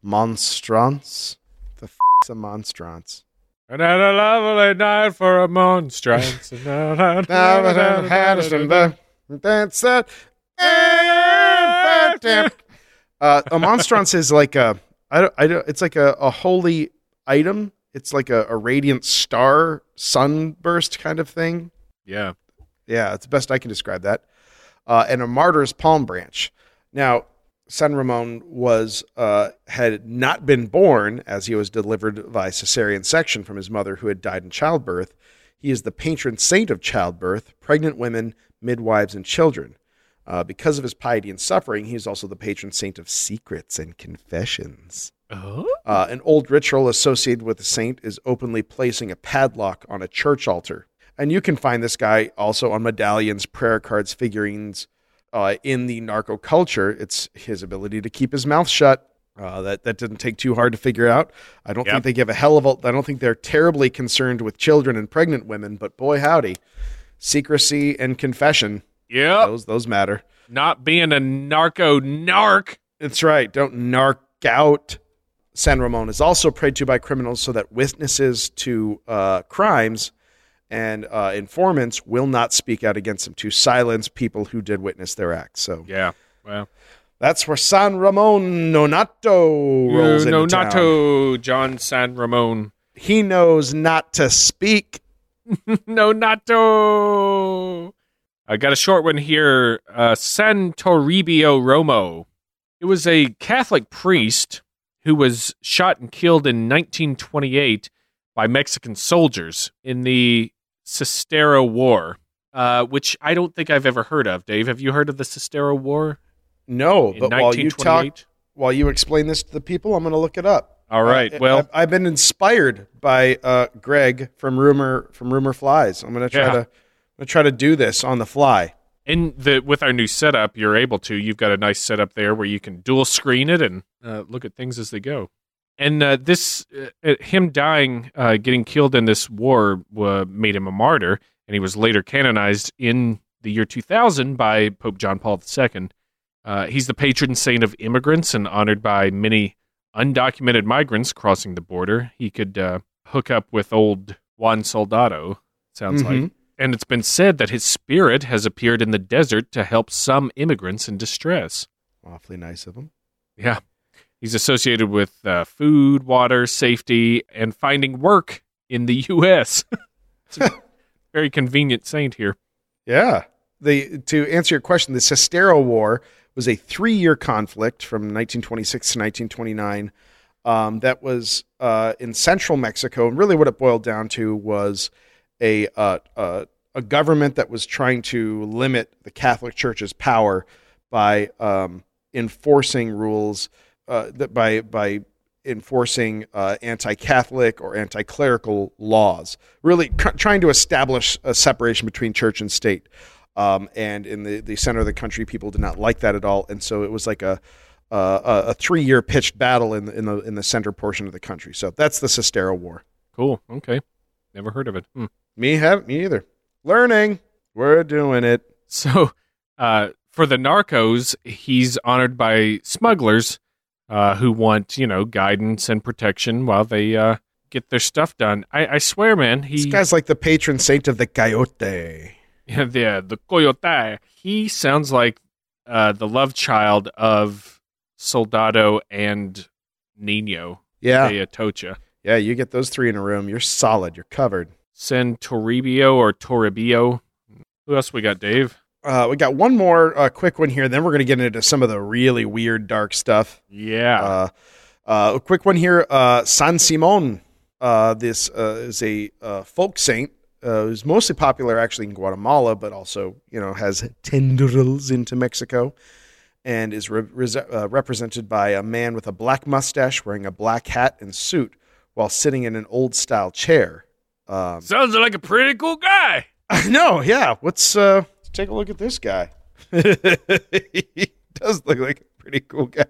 monstrance. The f***'s a monstrance? And had a lovely night for a monstrance. That's that. Uh, a monstrance is like a, I don't, I don't, it's like a, a holy item. It's like a, a radiant star sunburst kind of thing. yeah. Yeah, it's the best I can describe that. Uh, and a martyr's palm branch. Now, San Ramon was uh, had not been born as he was delivered by cesarean section from his mother, who had died in childbirth. He is the patron saint of childbirth, pregnant women, midwives, and children. Uh, because of his piety and suffering, he is also the patron saint of secrets and confessions. Oh. Uh, an old ritual associated with the saint is openly placing a padlock on a church altar. And you can find this guy also on medallions, prayer cards, figurines. Uh, in the narco culture, it's his ability to keep his mouth shut. Uh, that that didn't take too hard to figure out. I don't Yep. think they give a hell of a. I don't think they're terribly concerned with children and pregnant women. But boy, howdy, secrecy and confession Yeah, those those matter. Not being a narco narc. That's right. Don't narc out. San Ramon is also prayed to by criminals so that witnesses to uh, crimes and uh, informants will not speak out against them to silence people who did witness their acts. So Yeah. Well, that's where San Ramon Nonato rolls into town. Nonato, John San Ramon. He knows not to speak. Nonato. I got a short one here. Uh, San Toribio Romo. It was a Catholic priest who was shot and killed in 1928 by Mexican soldiers in the Cristero War, uh, which I don't think I've ever heard of. Dave, have you heard of the Cristero War No, in but while you 1928? talk, while you explain this to the people, I'm going to look it up. All right. Uh, well, I've, I've been inspired by uh, Greg from Rumor from Rumor Flies. I'm going to try Yeah. to I'm try to do this on the fly. in the with our new setup, you're able to. You've got a nice setup there where you can dual screen it and uh, look at things as they go. And uh, this, uh, him dying, uh, getting killed in this war, uh, made him a martyr, and he was later canonized in the year 2000 by Pope John Paul II. Uh, he's the patron saint of immigrants and honored by many undocumented migrants crossing the border. He could uh, hook up with old Juan Soldado. Sounds like Mhm. and it's been said that his spirit has appeared in the desert to help some immigrants in distress. Awfully nice of him. Yeah. He's associated with uh, food, water, safety, and finding work in the U.S. it's a very convenient saint here. Yeah. The to answer your question, the Cristero War was a three-year conflict from 1926 to 1929. Um, that was uh, in central Mexico, and really what it boiled down to was a uh, uh, a government that was trying to limit the Catholic Church's power by um, enforcing rules uh, that by by enforcing uh, anti-Catholic or anti-clerical laws, really tr- trying to establish a separation between church and state. Um, and in the, the center of the country, people did not like that at all, and so it was like a uh, a, three year pitched battle in the, in the in the center portion of the country. So that's the Cristero War. Cool. Okay. Never heard of it. Hmm. Me have me either. Learning, we're doing it. So, uh, for the narcos, he's honored by smugglers uh, who want, you know, guidance and protection while they uh, get their stuff done. I, I swear, man, he This guy's like the patron saint of the coyote. Yeah, the the coyote. He sounds like uh, the love child of Soldado and Nino Yeah, de Atocha. yeah. You get those three in a room, you're solid. You're covered. San Toribio or Toribio. Who else we got, Dave? Uh, we got one more uh, quick one here. Then we're going to get into some of the really weird, dark stuff. Yeah. Uh, uh, a quick one here. Uh, San Simon. Uh, this uh, is a uh, folk saint uh, who's mostly popular actually in Guatemala, but also you know has tendrils into Mexico. and is re- uh, represented by a man with a black mustache wearing a black hat and suit while sitting in an old style chair. Um, Sounds like a pretty cool guy. I know, yeah. Let's uh, let's take a look at this guy. he does look like a pretty cool guy.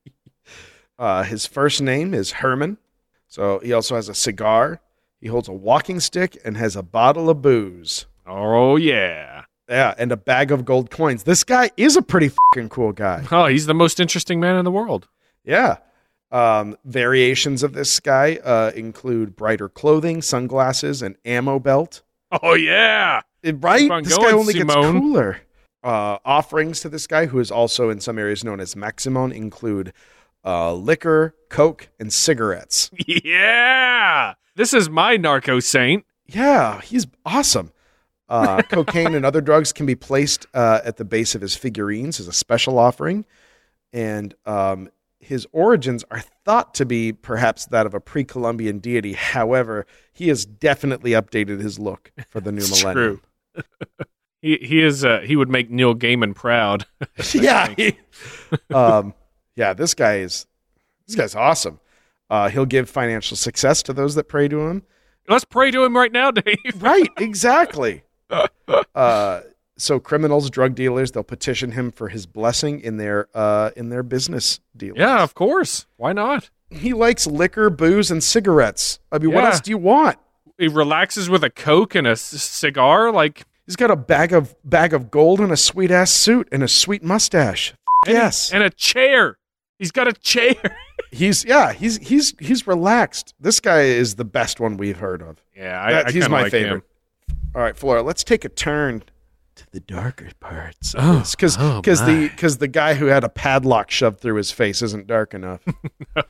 uh, his first name is Herman. So he also has a cigar. He holds a walking stick and has a bottle of booze. Oh yeah. Yeah, and a bag of gold coins. This guy is a pretty fucking cool guy. Oh, he's the most interesting man in the world. Yeah. Um, variations of this guy uh, include brighter clothing, sunglasses, and ammo belt. Oh yeah. It- right? This going, guy only gets cooler. Uh, offerings to this guy, who is also in some areas known as Maximon, include uh, liquor, coke, and cigarettes. Yeah. This is my narco saint. Yeah, he's awesome. Uh, cocaine and other drugs can be placed uh, at the base of his figurines as a special offering, and um, his origins are thought to be perhaps that of a pre-Columbian deity. However, he has definitely updated his look for the new It's millennium. true. he he is uh, he would make Neil Gaiman proud. yeah, he- um, yeah. This guy is this guy's awesome. Uh, he'll give financial success to those that pray to him. Let's pray to him right now, Dave. Right, exactly. uh, so criminals, drug dealers, they'll petition him for his blessing in their uh, in their business deals. Yeah, of course. Why not? he likes liquor, booze, and cigarettes. I mean, what else do you want? He relaxes with a coke and a c- cigar. Like He's got a bag of bag of gold and a sweet ass suit and a sweet mustache. Yes, and a chair. He's got a chair. he's yeah, he's he's he's relaxed. This guy is the best one we've heard of. Yeah, I, That- I he's my like favorite. him. All right, Flora, let's take a turn to the darker parts. Oh, because oh because the because the guy who had a padlock shoved through his face isn't dark enough.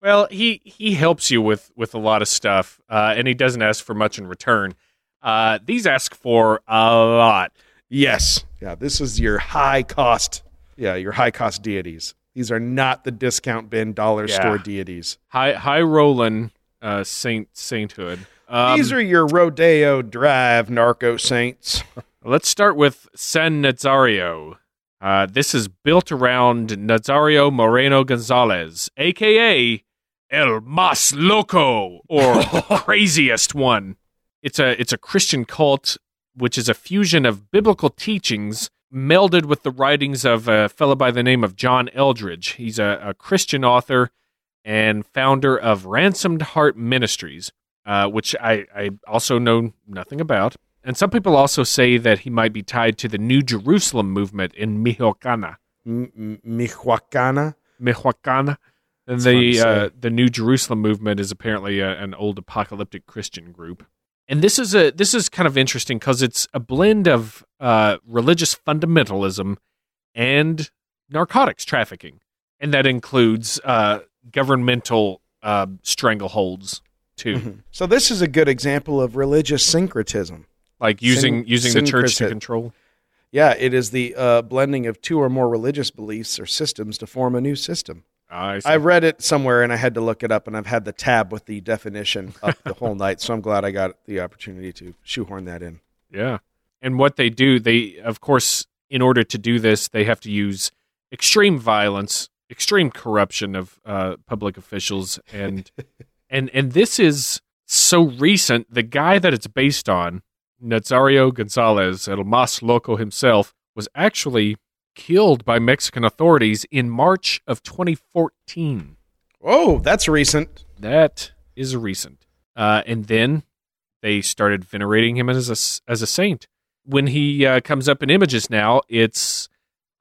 Well, he he helps you with with a lot of stuff, uh, and he doesn't ask for much in return. Uh, these ask for a lot. yes, yeah, this is your high cost. Yeah, your high cost deities. These are not the discount bin dollar Yeah. store deities. High high rolling uh, saint sainthood. Um, These are your Rodeo Drive narco saints. Let's start with San Nazario. Uh, this is built around Nazario Moreno Gonzalez, aka El Mas Loco, or craziest one. It's a it's a Christian cult which is a fusion of biblical teachings melded with the writings of a fellow by the name of John Eldredge. He's a, a Christian author and founder of Ransomed Heart Ministries, uh, which I, I also know nothing about. And some people also say that he might be tied to the New Jerusalem movement in Michoacana. M- Michoacana. Michoacana. And That's the uh, the New Jerusalem movement is apparently a, an old apocalyptic Christian group. And this is a this is kind of interesting because it's a blend of uh, religious fundamentalism and narcotics trafficking, and that includes uh, governmental uh, strangleholds too, Mhm. So this is a good example of religious syncretism. like using Syn- using the church to control. Yeah, it is the uh, blending of two or more religious beliefs or systems to form a new system. I. I read it somewhere and I had to look it up, and I've had the tab with the definition up the whole night. So I'm glad I got the opportunity to shoehorn that in. Yeah. And what they do, they, of course, in order to do this, they have to use extreme violence, extreme corruption of uh, public officials. And, and, and this is so recent. The guy that it's based on, Nazario Gonzalez, El Mas Loco himself, was actually killed by Mexican authorities in March of 2014. Oh, that's recent. That is recent. Uh, and then they started venerating him as a, as a saint. When he uh, comes up in images now, it's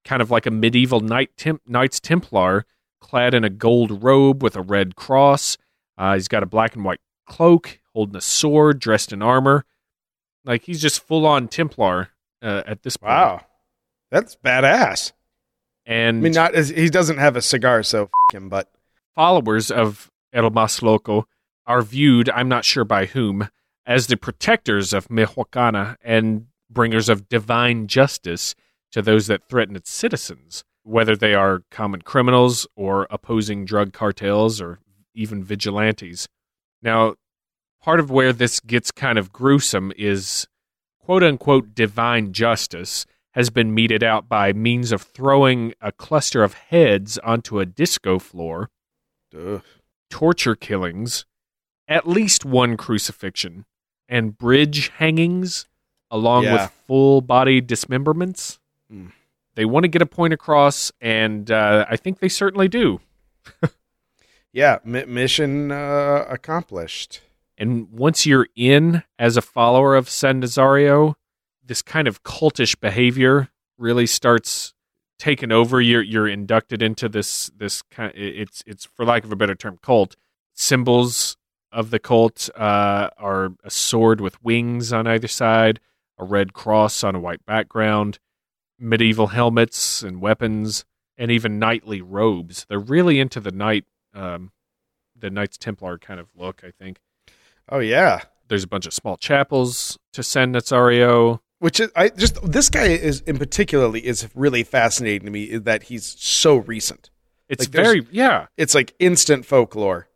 kind of like a medieval knight temp- Knights Templar clad in a gold robe with a red cross. Uh, he's got a black and white cloak, holding a sword, dressed in armor. Like he's just full on Templar uh, at this point. Wow, that's badass. And I mean, not as, he doesn't have a cigar, so f- him. But followers of El Mas Loco are viewed, I'm not sure by whom, as the protectors of Michoacana and bringers of divine justice to those that threaten its citizens, whether they are common criminals or opposing drug cartels or even vigilantes. Now, part of where this gets kind of gruesome is quote unquote divine justice has been meted out by means of throwing a cluster of heads onto a disco floor, Ugh. torture killings, at least one crucifixion, and bridge hangings, along Yeah. with full body dismemberments. Mm. They want to get a point across, and uh, I think they certainly do. Yeah, mi- mission uh, accomplished. And once you're in as a follower of San Nazario, this kind of cultish behavior really starts taking over. You're you're inducted into this this kind. It's it's for lack of a better term, cult. Symbols of the cult uh, are a sword with wings on either side, a red cross on a white background, medieval helmets and weapons, and even knightly robes. They're really into the knight, um, the Knights Templar kind of look. I think Oh yeah, there's a bunch of small chapels to San Nazario. Which is I just this guy is in particularly is really fascinating to me is that he's so recent. It's Like, very yeah It's like instant folklore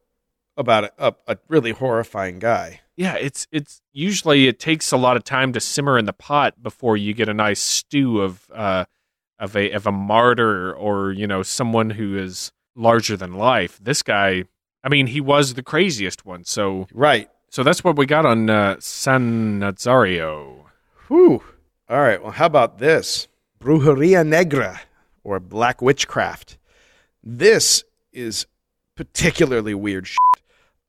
about a, a, a really horrifying guy. yeah. It's it's usually it takes a lot of time to simmer in the pot before you get a nice stew of uh of a of a martyr or you know someone who is larger than life. This guy, I mean, he was the craziest one. So Right. so that's what we got on uh, San Nazario. Whew. All right. Well, how about this? Brujeria Negra or Black Witchcraft. This is particularly weird.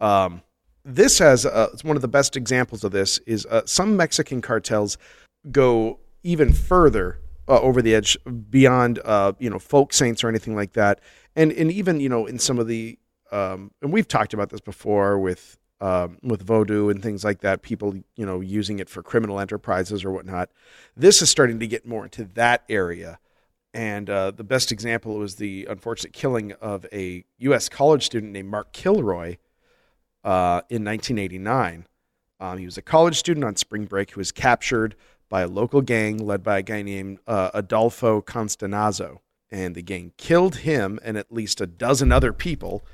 Um, this has uh, it's one of the best examples of this is uh, some Mexican cartels go even further uh, over the edge beyond uh, you know folk saints or anything like that, and and even you know in some of the um, and we've talked about this before with um, with voodoo and things like that. People you know using it for criminal enterprises or whatnot. This is starting to get more into that area. And uh, the best example was the unfortunate killing of a U.S. college student named Mark Kilroy uh, in 1989. Um, he was a college student on spring break who was captured by a local gang led by a guy named uh, Adolfo Constanazo. And the gang killed him and at least a dozen other people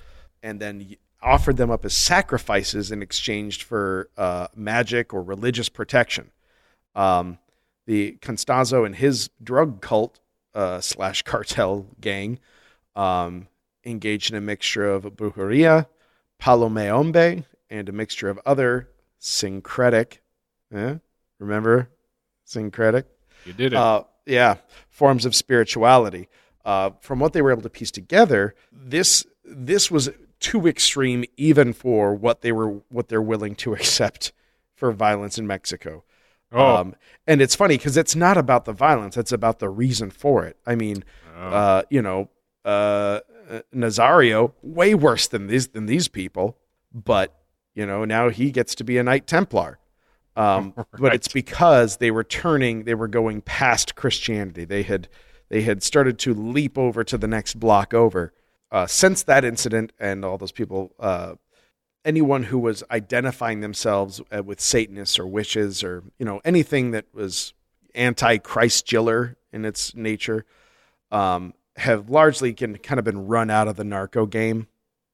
and then offered them up as sacrifices in exchange for uh, magic or religious protection. Um, the Constanzo and his drug cult uh, slash cartel gang um, engaged in a mixture of brujeria, palo mayombe, and a mixture of other syncretic, eh? remember syncretic? You did it. Uh, yeah, forms of spirituality. Uh, from what they were able to piece together, this this was too extreme even for what they were what they're willing to accept for violence in Mexico. oh, Um, and it's funny because it's not about the violence; it's about the reason for it. I mean, oh. uh, you know, uh, uh, Nazario way worse than these than these people, but you know now he gets to be a Knight Templar. Um, But it's because they were turning, they were going past Christianity. They had they had started to leap over to the next block over. Uh, since that incident and all those people, uh, anyone who was identifying themselves uh, with Satanists or witches or you know anything that was anti-Christ-giller in its nature, um, have largely can, kind of been run out of the narco game.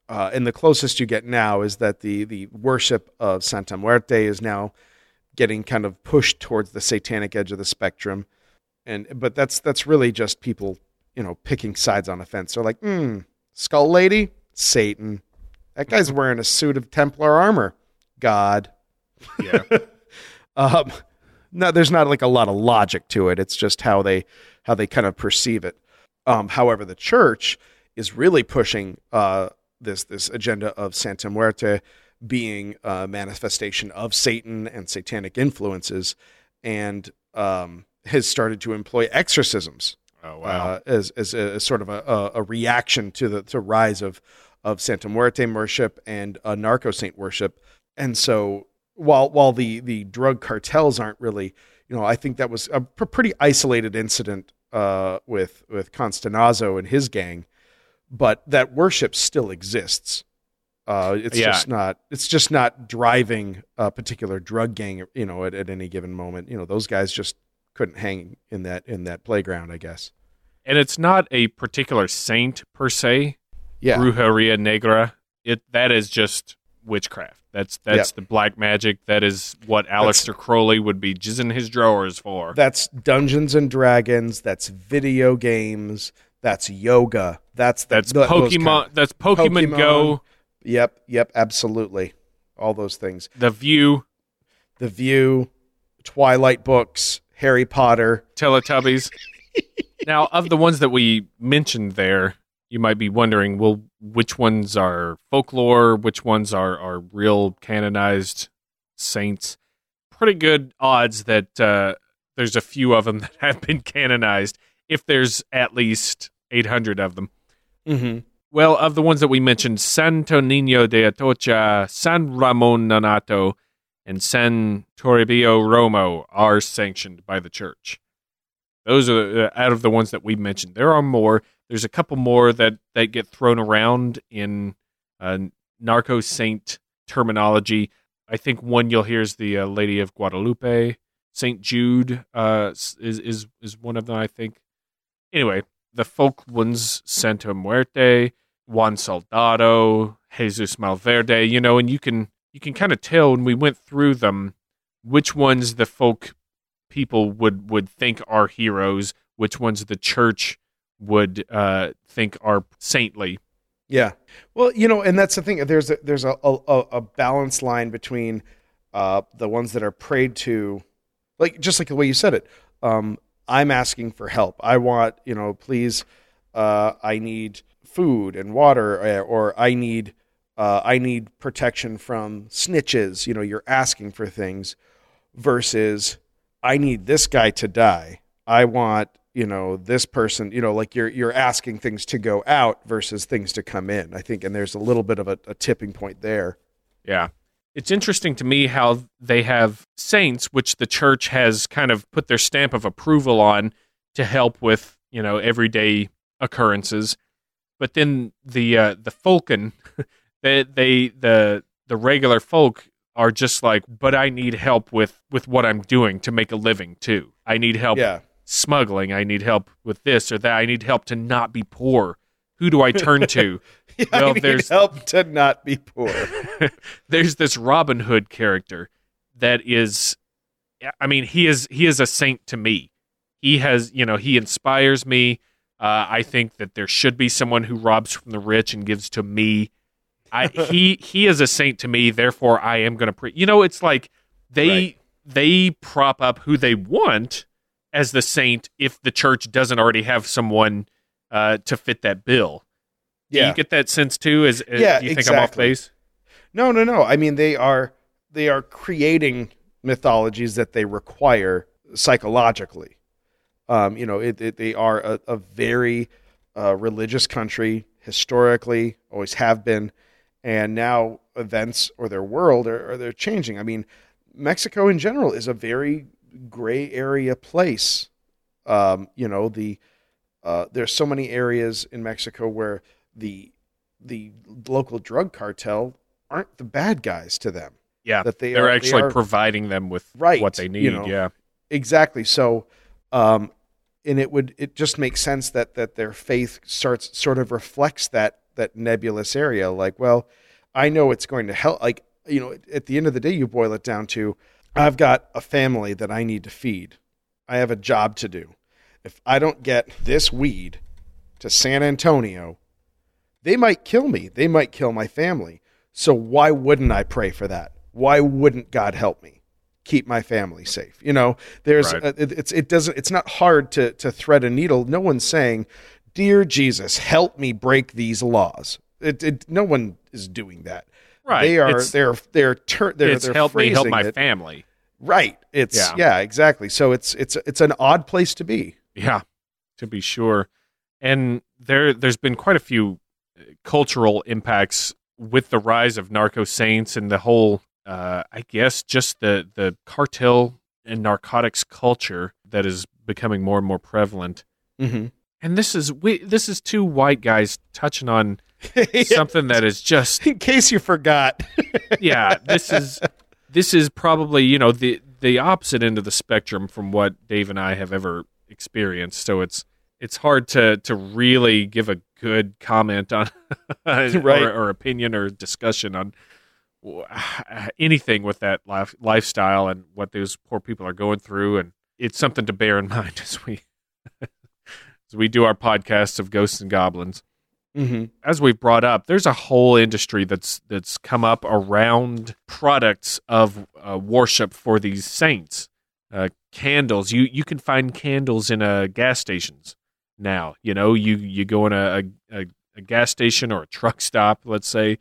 Uh, and the closest you get now is that the the worship of Santa Muerte is now getting kind of pushed towards the satanic edge of the spectrum. And but that's that's really just people, you know, picking sides on a fence. They're like, hmm, Skull Lady, Satan. That guy's wearing a suit of Templar armor. God. yeah. Um, no, there's not like a lot of logic to it. It's just how they how they kind of perceive it. Um, however, the church is really pushing uh, this this agenda of Santa Muerte being a manifestation of Satan and satanic influences, and um, has started to employ exorcisms Oh wow. uh, as as a, as sort of a, a, a reaction to the to rise of of Santa Muerte worship and uh, narco saint worship. And so while while the the drug cartels aren't really, you know, I think that was a pretty isolated incident uh, with with Constanazo and his gang, but that worship still exists. Uh, it's Yeah. just not. It's just not driving a particular drug gang. You know, at, at any given moment. You know, those guys just couldn't hang in that in that playground. I guess. and it's not a particular saint per se. Yeah. Brujeria Negra. It that is just witchcraft. That's that's the black magic. That is what Aleister Crowley would be jizzing his drawers for. That's Dungeons and Dragons. That's video games. That's yoga. That's the, that's th- those Pokemon. kind- that's Pokemon, Pokemon. Go. Yep, yep, absolutely. All those things. The View. The View, Twilight books, Harry Potter. Teletubbies. now, of the ones that we mentioned there, you might be wondering, well, which ones are folklore? Which ones are, are real canonized saints? Pretty good odds that uh, there's a few of them that have been canonized, if there's at least 800 of them. Mm-hmm. Well, of the ones that we mentioned, Santo Niño de Atocha, San Ramon Nonato, and San Toribio Romo are sanctioned by the church. Those are uh, out of the ones that we mentioned. There are more. There's a couple more that, that get thrown around in uh, narco saint terminology. I think one you'll hear is the uh, Lady of Guadalupe. Saint Jude uh, is is is one of them. I think. Anyway, the folk ones, Santa Muerte, Juan Soldado, Jesus Malverde. You know, and you can you can kind of tell when we went through them which ones the folk people would would think are heroes, which ones the church would uh, think are saintly. Yeah. Well, you know, and that's the thing. There's a, there's a, a, a balance line between uh, the ones that are prayed to, like just like the way you said it. Um, I'm asking for help. I want, you know, please, uh, I need food and water, uh, or I need, uh, I need protection from snitches. You know, you're asking for things versus I need this guy to die. I want, you know, this person, you know, like you're you're asking things to go out versus things to come in. I think, and there's a little bit of a, a tipping point there. Yeah. It's interesting to me how they have saints, which the church has kind of put their stamp of approval on to help with, you know, everyday occurrences. But then the uh, the folken, they they the the regular folk are just like, but I need help with with what I'm doing to make a living too. I need help Yeah, smuggling. I need help with this or that. I need help to not be poor. Who do I turn to? I Well, need there's- help to not be poor. there's this Robin Hood character that is I mean he is he is a saint to me. He has, you know, he inspires me. Uh, I think that there should be someone who robs from the rich and gives to me. I he he is a saint to me, therefore I am going to pre- You know, it's like they Right. they prop up who they want as the saint if the church doesn't already have someone uh, to fit that bill. Do Yeah. you get that sense too? Is, Yeah, do you think I'm off exactly. base? No, no, no. I mean, they are they are creating mythologies that they require psychologically. Um, you know, it, it, they are a, a very uh, religious country historically, always have been, and now events or their world are, are they're changing. I mean, Mexico in general is a very gray area place. Um, you know, the uh, there's so many areas in Mexico where the the local drug cartel aren't the bad guys to them. Yeah, That they are are- they actually are- providing them with Right, what they need. you know. yeah, Exactly. So, um, and it would it just makes sense that that their faith starts sort of reflects that that nebulous area. Like, well, I know it's going to help. Like, you know, at the end of the day, you boil it down to, I've got a family that I need to feed. I have a job to do. If I don't get this weed to San Antonio, they might kill me. They might kill my family. So why wouldn't I pray for that? Why wouldn't God help me keep my family safe? You know, there's Right. uh, it, it's it doesn't it's not hard to to thread a needle. No one's saying, "Dear Jesus, help me break these laws." It, it no one is doing that. right. They are It's, they're they're tur- they're, it's they're help me help my it- family. Right. It's Yeah. yeah. exactly. So it's it's it's an odd place to be. Yeah, to be sure. And there, there's been quite a few uh, cultural impacts with the rise of narco saints and the whole, uh, I guess, just the the cartel and narcotics culture that is becoming more and more prevalent. Mm-hmm. And this is we, this is two white guys touching on something that is just In case you forgot. yeah, this is this is probably you know the the opposite end of the spectrum from what Dave and I have ever experienced. So it's it's hard to to really give a good comment on Right. or, or opinion or discussion on anything with that life, lifestyle and what those poor people are going through, and it's something to bear in mind as we we do our podcasts of ghosts and goblins. Mm-hmm. As we've brought up, there's a whole industry that's that's come up around products of uh, worship for these saints. Uh, candles, you you can find candles in uh, gas stations now. You know, you you go in a, a, a gas station or a truck stop, let's say,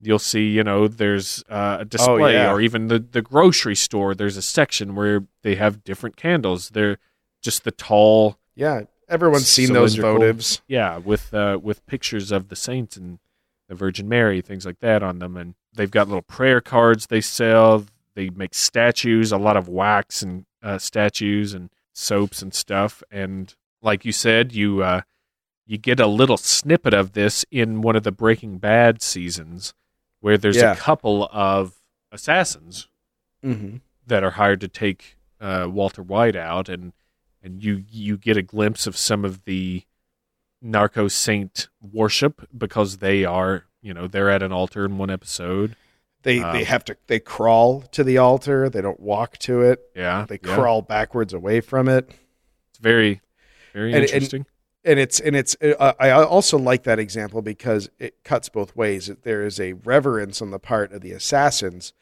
you'll see, you know, there's uh, a display, yeah. or even the the grocery store. There's a section where they have different candles. They're just the tall, Yeah, everyone's seen those votives. yeah, with uh, with pictures of the saints and the Virgin Mary, things like that on them, and they've got little prayer cards they sell. They make statues, a lot of wax and uh, statues and soaps and stuff. And like you said, you uh, you get a little snippet of this in one of the Breaking Bad seasons, where there's Yeah. a couple of assassins Mm-hmm. that are hired to take uh, Walter White out, and and you you get a glimpse of some of the narco saint worship because they are you know they're at an altar in one episode. They Um, they have to they crawl to the altar. They don't walk to it. Yeah, They yeah. crawl backwards away from it. It's very very And- and- interesting. and it's and it's uh, I also like that example because it cuts both ways. There is a reverence on the part of the assassins,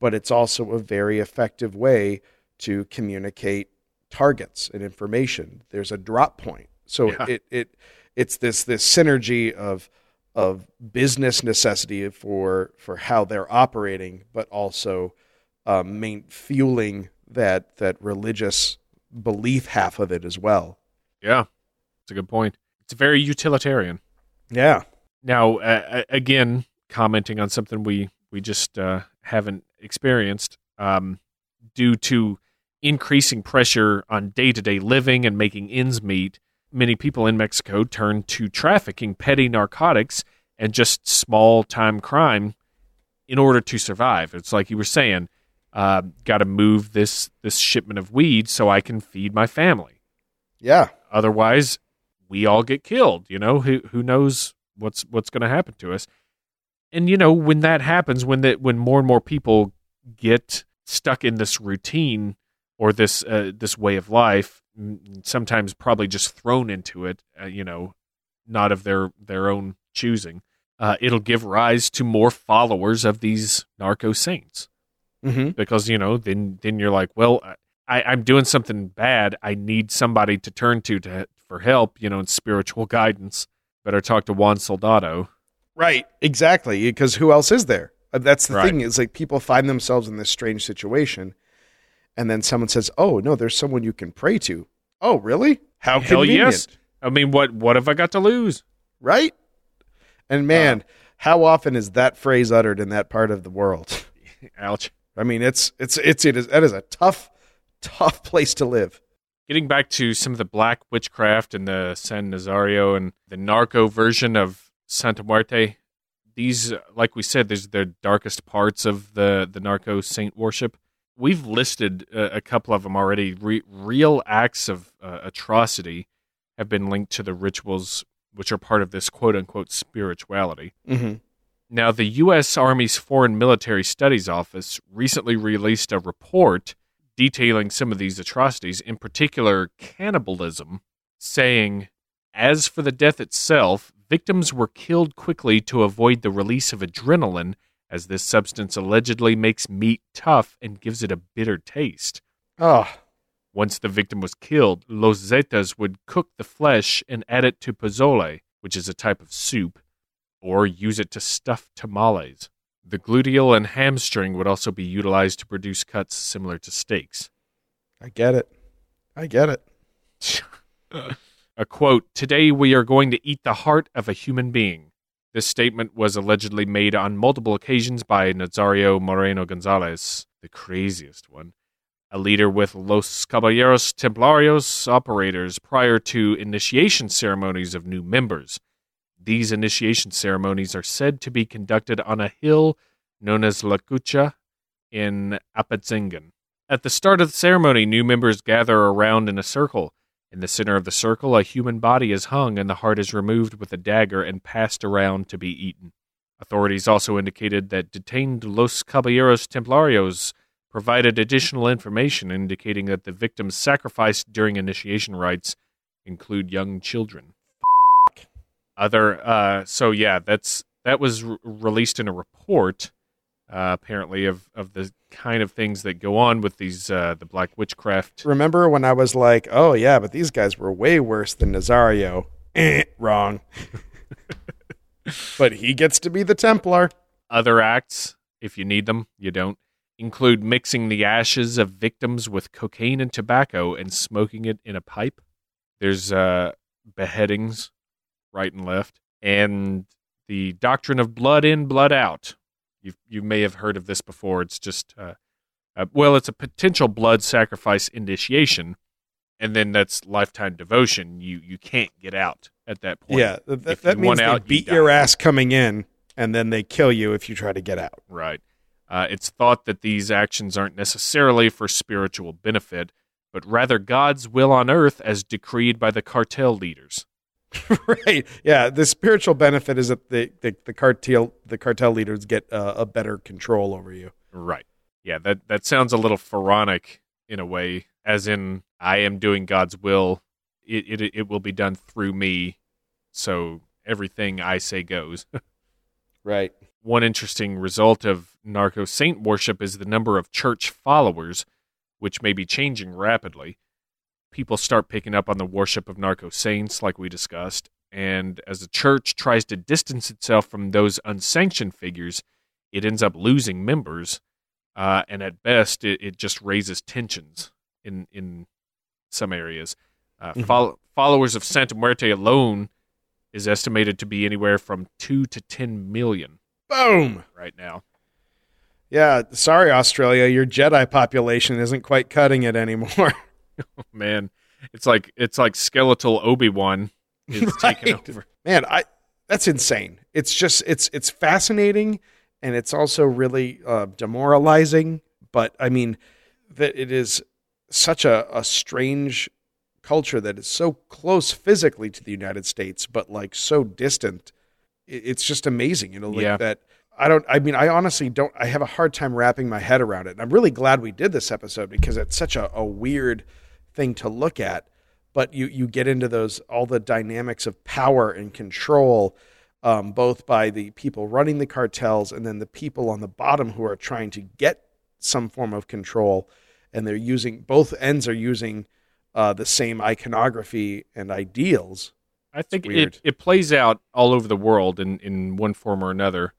but it's also a very effective way to communicate targets and information. There's a drop point, so Yeah. it it it's this this synergy of of business necessity for for how they're operating, but also um, main fueling that that religious belief half of it as well. yeah, it's a good point. It's very utilitarian. Yeah. Now, uh, again, commenting on something we we just uh, haven't experienced, um, due to increasing pressure on day to day living and making ends meet, many people in Mexico turn to trafficking petty narcotics and just small time crime in order to survive. It's like you were saying, uh, got to move this this shipment of weed so I can feed my family. Yeah. Otherwise, we all get killed. You know who who knows what's what's going to happen to us. And you know when that happens, when that when more and more people get stuck in this routine or this uh, this way of life, sometimes probably just thrown into it. Uh, you know, not of their their own choosing. Uh, it'll give rise to more followers of these narco saints Mm-hmm. because you know then then you're like well I, i'm doing something bad i need somebody to turn to to for help you know and spiritual guidance better talk to juan soldado Right. Exactly. Because who else is there? Uh, That's the Right. thing. Is like people find themselves in this strange situation, and then someone says, "Oh no, there's someone you can pray to." Oh, really? How hell convenient. yes i mean what what have i got to lose Right. And man, how often is that phrase uttered in that part of the world? ouch I mean, it's it's it's it is that is a tough, tough place to live. getting back to some of the black witchcraft and the san nazario and the narco version of santa muerte these uh, like we said these are the darkest parts of the the narco saint worship we've listed uh, a couple of them already Re- real acts of uh, atrocity have been linked to the rituals which are part of this quote unquote spirituality Mm-hmm. now, the U.S. Army's Foreign Military Studies Office recently released a report detailing some of these atrocities, in particular cannibalism, saying, As for the death itself, victims were killed quickly to avoid the release of adrenaline, as this substance allegedly makes meat tough and gives it a bitter taste. Oh, Once the victim was killed, Los Zetas would cook the flesh and add it to pozole, which is a type of soup, or use it to stuff tamales. The gluteal and hamstring would also be utilized to produce cuts similar to steaks. I get it. I get it. A quote Today we are going to eat the heart of a human being. This statement was allegedly made on multiple occasions by Nazario Moreno Gonzalez, the craziest one, a leader with Los Caballeros Templarios operators prior to initiation ceremonies of new members. These initiation ceremonies are said to be conducted on a hill known as La Cucha in Apatzingán. At the start of the ceremony, new members gather around in a circle. In the center of the circle, a human body is hung and the heart is removed with a dagger and passed around to be eaten. Authorities also indicated that detained Los Caballeros Templarios provided additional information indicating that the victims sacrificed during initiation rites include young children. Other, uh, so yeah, that's that was re- released in a report, uh, apparently of of the kind of things that go on with these uh, the black witchcraft. Remember when I was like, "Oh yeah, but these guys were way worse than Nazario." Eh, wrong. but he gets to be the Templar. Other acts, if you need them, you don't, include mixing the ashes of victims with cocaine and tobacco and smoking it in a pipe. There's uh, beheadings, right and left, and the doctrine of blood in, blood out. You you may have heard of this before. It's just uh, uh, well, it's a potential blood sacrifice initiation, and then that's lifetime devotion. You you can't get out at that point. Yeah, th- th- If that means they out, beat die. your ass coming in, and then they kill you if you try to get out. Right. Uh, it's thought that these actions aren't necessarily for spiritual benefit, but rather God's will on earth as decreed by the cartel leaders. right. Yeah. The spiritual benefit is that the the, the cartel the cartel leaders get uh, a better control over you. Right. Yeah, that, that sounds a little pharaonic in a way, as in, I am doing God's will. It, it, it will be done through me, so everything I say goes. Right. One interesting result of narco saint worship is the number of church followers, which may be changing rapidly. People start picking up on the worship of narco saints, like we discussed, and as the church tries to distance itself from those unsanctioned figures, it ends up losing members, uh, and at best, it, it just raises tensions in in some areas. Uh, Mhm. fol- followers of Santa Muerte alone is estimated to be anywhere from two to ten million Boom. right now. Yeah. Sorry, Australia. Your Jedi population isn't quite cutting it anymore. Man, it's like it's like skeletal Obi Wan is taking over. Man, I that's insane. It's just it's it's fascinating and it's also really uh, demoralizing. But I mean, that it is such a, a strange culture that is so close physically to the United States, but like so distant. It's just amazing, you know, like Yeah. that. I don't. I mean, I honestly don't. I have a hard time wrapping my head around it. And I'm really glad we did this episode because it's such a, a weird thing to look at but you you get into those all the dynamics of power and control um, both by the people running the cartels and then the people on the bottom who are trying to get some form of control. And they're using both ends are using uh, the same iconography and ideals. I think it, it plays out all over the world in, in one form or another.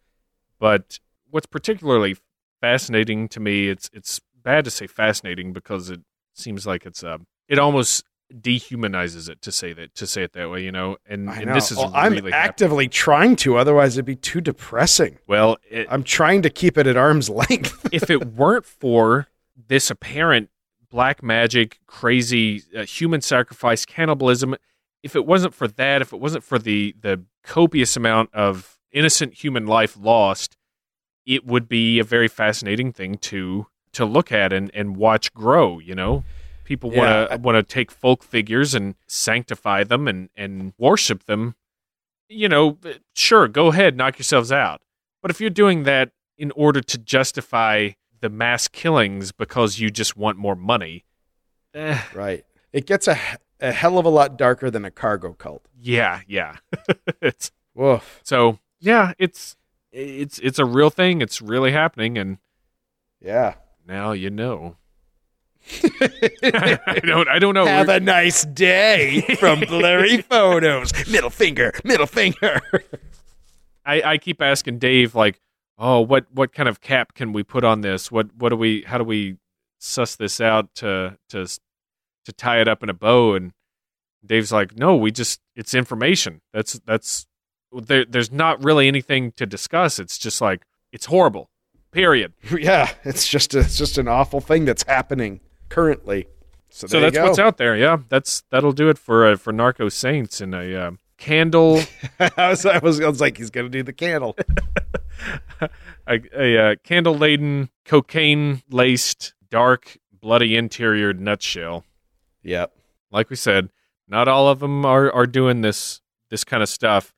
But what's particularly fascinating to me, it's it's bad to say fascinating because it seems like it's uh, it almost dehumanizes it to say that to say it that way, you know. And, I and this is Well, I'm really happening. actively trying to otherwise it'd be too depressing well. It, i'm trying to keep it at arm's length if it weren't for this apparent black magic, crazy uh, human sacrifice, cannibalism, if it wasn't for that, if it wasn't for the the copious amount of innocent human life lost, it would be a very fascinating thing to to look at and, and watch grow. You know, people want to want to take folk figures and sanctify them and and worship them. You know, sure, go ahead, knock yourselves out. But if you're doing that in order to justify the mass killings because you just want more money, eh, right it gets a, a hell of a lot darker than a cargo cult yeah, yeah. it's woof so yeah, it's it's it's a real thing. It's really happening, and yeah now you know. I don't. I don't know. Have We're- a nice day from blurry photos. Middle finger, middle finger. I, I keep asking Dave like, oh, what what kind of cap can we put on this? What what do we? How do we suss this out to to to tie it up in a bow? And Dave's like, no, we just it's information. That's that's there. There's not really anything to discuss. It's just like it's horrible. Period. yeah, it's just a, it's just an awful thing that's happening currently. So, So that's what's out there. Yeah, that's that'll do it for uh, for Narco Saints and a uh, candle. I was, I was I was like, he's gonna do the candle. a, a uh, candle laden, cocaine laced, dark, bloody interior nutshell. yep. Like we said, not all of them are, are doing this this kind of stuff.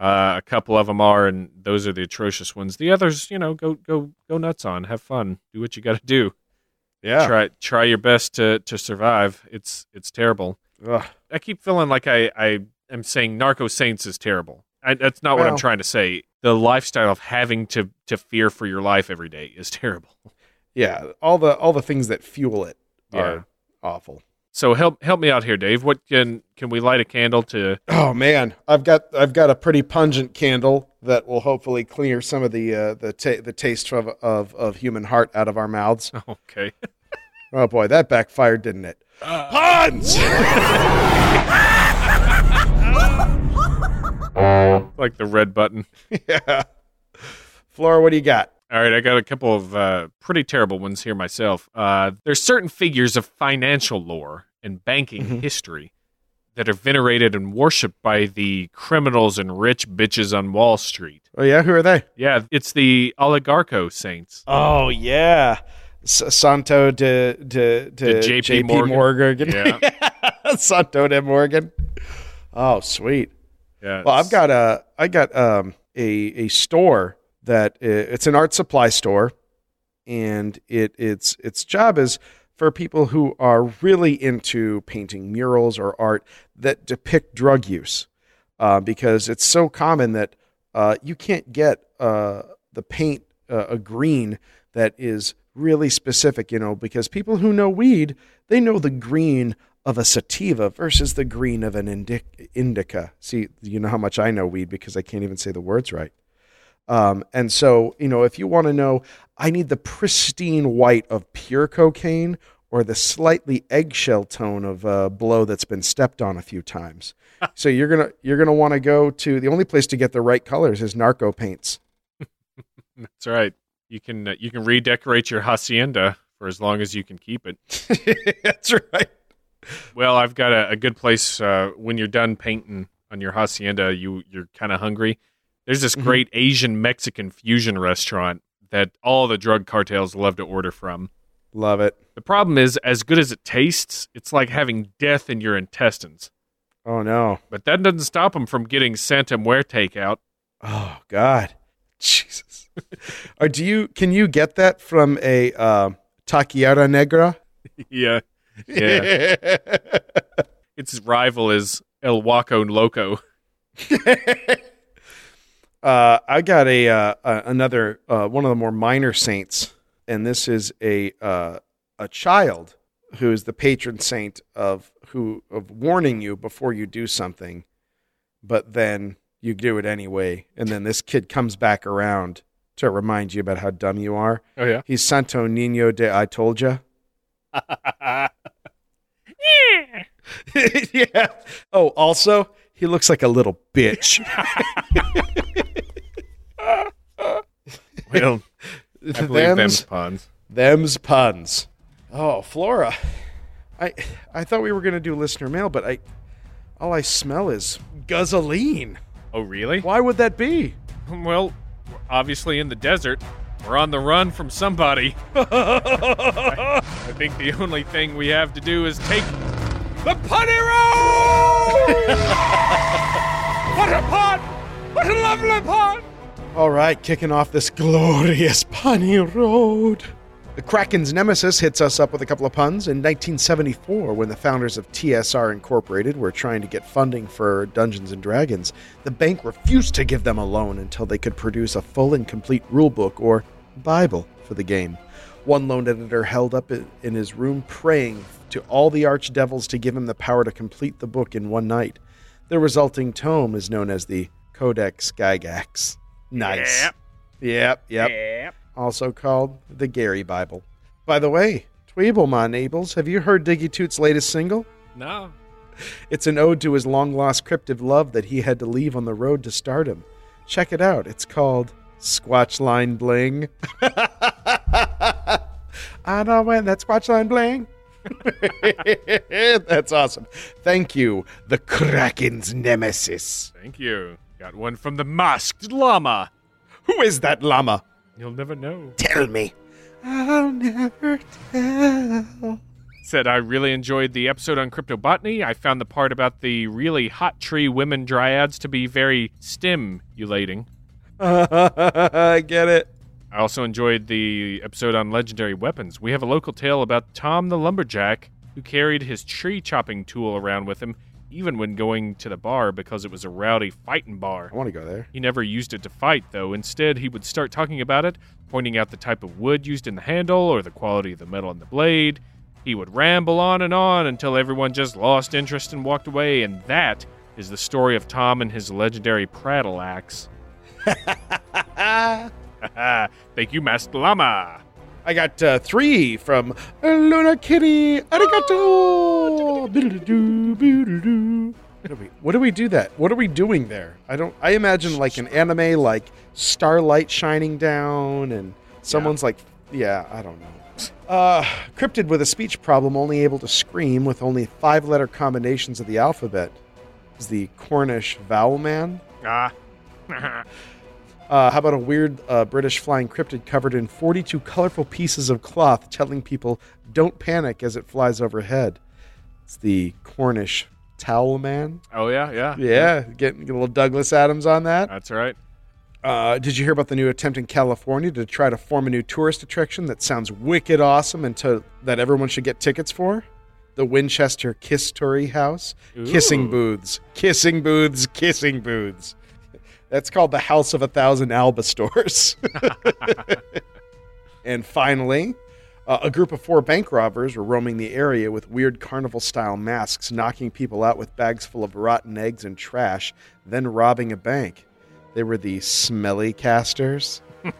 Uh, a couple of them are, and those are the atrocious ones. The others, you know, go go go nuts on, have fun, do what you got to do. Yeah. Try try your best to to survive. It's it's terrible. Ugh. I keep feeling like I I am saying Narco Saints is terrible. I, that's not what I'm trying to say. The lifestyle of having to to fear for your life every day is terrible. Yeah. All the all the things that fuel it Yeah. are awful. So help help me out here, Dave. What can can we light a candle to? Oh man, I've got I've got a pretty pungent candle that will hopefully clear some of the uh, the ta- the taste of, of of human heart out of our mouths. Okay. Oh boy, that backfired, didn't it? Puns. like the red button. yeah. Flora, what do you got? All right, I got a couple of uh, pretty terrible ones here myself. Uh, there's certain figures of financial lore and banking Mhm. history that are venerated and worshipped by the criminals and rich bitches on Wall Street. Oh yeah, who are they? Yeah, it's the oligarcho saints. Oh yeah, S- Santo de de, de, De JP Morgan. Morgan. Yeah. Santo de Morgan. Oh sweet. Yeah, Well, I've got a I got um a a store that it's an art supply store, and it its its job is for people who are really into painting murals or art that depict drug use, uh, because it's so common that uh, you can't get uh, the paint uh, a green that is really specific. You know, because people who know weed they know the green of a sativa versus the green of an indica. See, you know how much I know weed because I can't even say the words right. Um, and so, you know, if you want to know, I need the pristine white of pure cocaine or the slightly eggshell tone of uh, blow that's been stepped on a few times. so you're gonna you're gonna want to go to the only place to get the right colors is Narco Paints. that's right. You can uh, you can redecorate your hacienda for as long as you can keep it. that's right. Well, I've got a, a good place uh, when you're done painting on your hacienda. You you're kind of hungry. There's this Mhm. great Asian Mexican fusion restaurant that all the drug cartels love to order from. Love it. The problem is, as good as it tastes, it's like having death in your intestines. Oh no. But that doesn't stop them from getting Santa Muerte out. Oh God, Jesus. or do you can you get that from a uh, taquería negra? yeah, yeah. Its rival is El Waco Loco. Uh, I got a uh, another uh, one of the more minor saints, and this is a uh, a child who is the patron saint of who of warning you before you do something, but then you do it anyway, and then this kid comes back around to remind you about how dumb you are. Oh yeah. He's Santo Nino de I told ya. yeah. Oh, also, he looks like a little bitch. well, I believe them's puns. them's puns. Oh, Flora. I I thought we were gonna do listener mail, but I all I smell is guzzling. Oh really? Why would that be? Well, we're obviously in the desert. We're on the run from somebody. I think the only thing we have to do is take the putty road. what a pot! What a lovely pot! All right, kicking off this glorious punny road. The Kraken's nemesis hits us up with a couple of puns. In 1974, when the founders of TSR Incorporated were trying to get funding for Dungeons and Dragons, the bank refused to give them a loan until they could produce a full and complete rulebook or Bible for the game. One loan editor held up in his room praying to all the archdevils to give him the power to complete the book in one night. The resulting tome is known as the Codex Gygax. Nice. Yep. Yep, yep. yep. Also called the Gary Bible. By the way, Tweeble, my neighbors, have you heard Diggy Toot's latest single? No. It's an ode to his long lost cryptic love that he had to leave on the road to stardom. Check it out. It's called Squatch Line Bling. I know when that Squatch Line Bling. That's awesome. Thank you, the Kraken's nemesis. Thank you. Got one from the masked llama. Who is that llama? You'll never know. Tell me. I'll never tell. said, I really enjoyed the episode on cryptobotany. I found the part about the really hot tree women dryads to be very stimulating. I get it. I also enjoyed the episode on legendary weapons. We have a local tale about Tom the Lumberjack, who carried his tree chopping tool around with him, even when going to the bar because it was a rowdy fighting bar. I want to go there. He never used it to fight, though. Instead, he would start talking about it, pointing out the type of wood used in the handle or the quality of the metal in the blade. He would ramble on and on until everyone just lost interest and walked away, and that is the story of Tom and his legendary prattle axe. Thank you, Master Llama. I got uh, three from Luna Kitty. Arigato. Biddle-doo. What do, we, what do we do that? What are we doing there? I don't. I imagine like an anime, like starlight shining down, and someone's like, yeah, I don't know. Uh, cryptid with a speech problem, only able to scream with only five-letter combinations of the alphabet, is the Cornish vowel man. Ah. Uh, how about a weird uh, British flying cryptid covered in 42 colorful pieces of cloth telling people don't panic as it flies overhead? It's the Cornish towel man. oh, yeah, yeah. Yeah, getting get a little Douglas Adams on that. That's right. Uh, did you hear about the new attempt in California to try to form a new tourist attraction that sounds wicked awesome and to, that everyone should get tickets for? The Winchester Kiss Story House. Kissing booths. Kissing booths. Kissing booths. That's called the House of a Thousand Alba Stores. and finally, uh, a group of four bank robbers were roaming the area with weird carnival style masks, knocking people out with bags full of rotten eggs and trash, then robbing a bank. They were the smelly casters. yeah.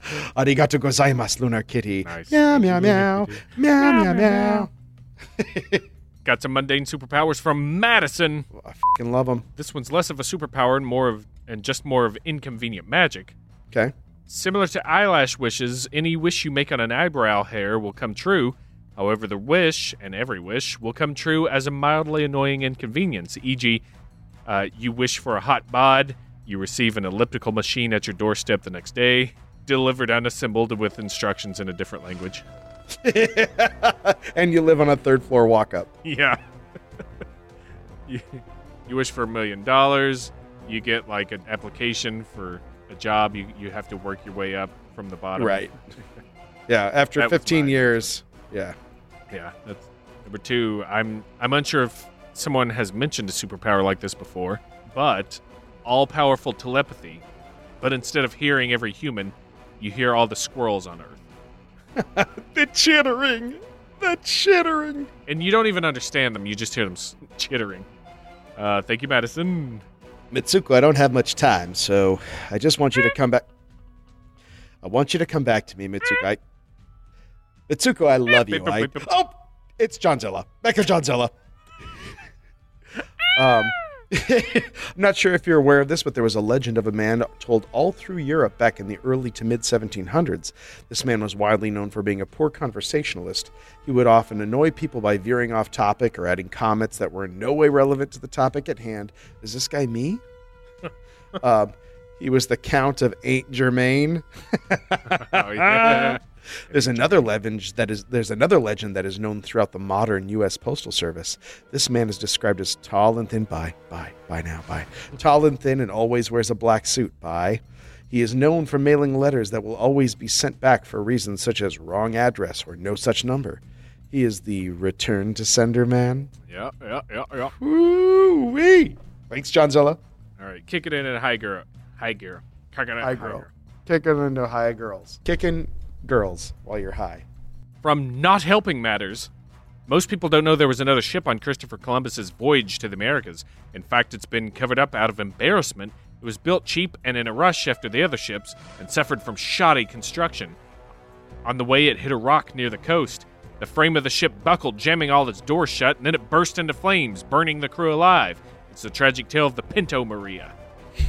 Arigato gozaimasu, Lunar Kitty. Nice. Meow, meow, meow. Meow, meow, meow. Got some mundane superpowers from Madison. I fucking love them. This one's less of a superpower and more of and just more of inconvenient magic. Okay. Similar to eyelash wishes, any wish you make on an eyebrow hair will come true. However, the wish, and every wish, will come true as a mildly annoying inconvenience, e.g., uh, you wish for a hot bod, you receive an elliptical machine at your doorstep the next day, delivered unassembled with instructions in a different language. and you live on a third floor walk up. Yeah. you, you wish for a million dollars, you get like an application for a job, you, you have to work your way up from the bottom. Right. Yeah, after That 15 mine. years. Yeah. Yeah, that's number two. I'm I'm unsure if someone has mentioned a superpower like this before, but all powerful telepathy. But instead of hearing every human, you hear all the squirrels on Earth, The chittering. The chittering. and you don't even understand them. You just hear them chittering. Uh, thank you, Madison. Mitsuko, I don't have much time, so I just want you to come back. I want you to come back to me, Mitsuko. I... Mitsuko, I love you. I... Oh, it's Johnzilla. Back to Johnzilla. um, I'm not sure if you're aware of this, but there was a legend of a man told all through Europe back in the early to mid 1700s. This man was widely known for being a poor conversationalist. He would often annoy people by veering off topic or adding comments that were in no way relevant to the topic at hand. Is this guy me? um, he was the Count of Ain't Germain. Oh, yeah. There's another legend that is there's another legend that is known throughout the modern U.S. Postal Service. This man is described as tall and thin. Bye, bye, bye now, bye. Tall and thin, and always wears a black suit. Bye. He is known for mailing letters that will always be sent back for reasons such as wrong address or no such number. He is the return to sender man. yeah, yeah, yeah, yeah. Woo wee! Thanks, Johnzilla. All right, kick it in at high gear. High gear. Kick it in at High girl. Kicking into high girls. Kicking girls while you're high. From Not Helping Matters. Most people don't know there was another ship on Christopher Columbus's voyage to the Americas. In fact, it's been covered up out of embarrassment. It was built cheap and in a rush after the other ships and suffered from shoddy construction. On the way, it hit a rock near the coast. The frame of the ship buckled, jamming all its doors shut, and then it burst into flames, burning the crew alive. It's the tragic tale of the Pinto Maria.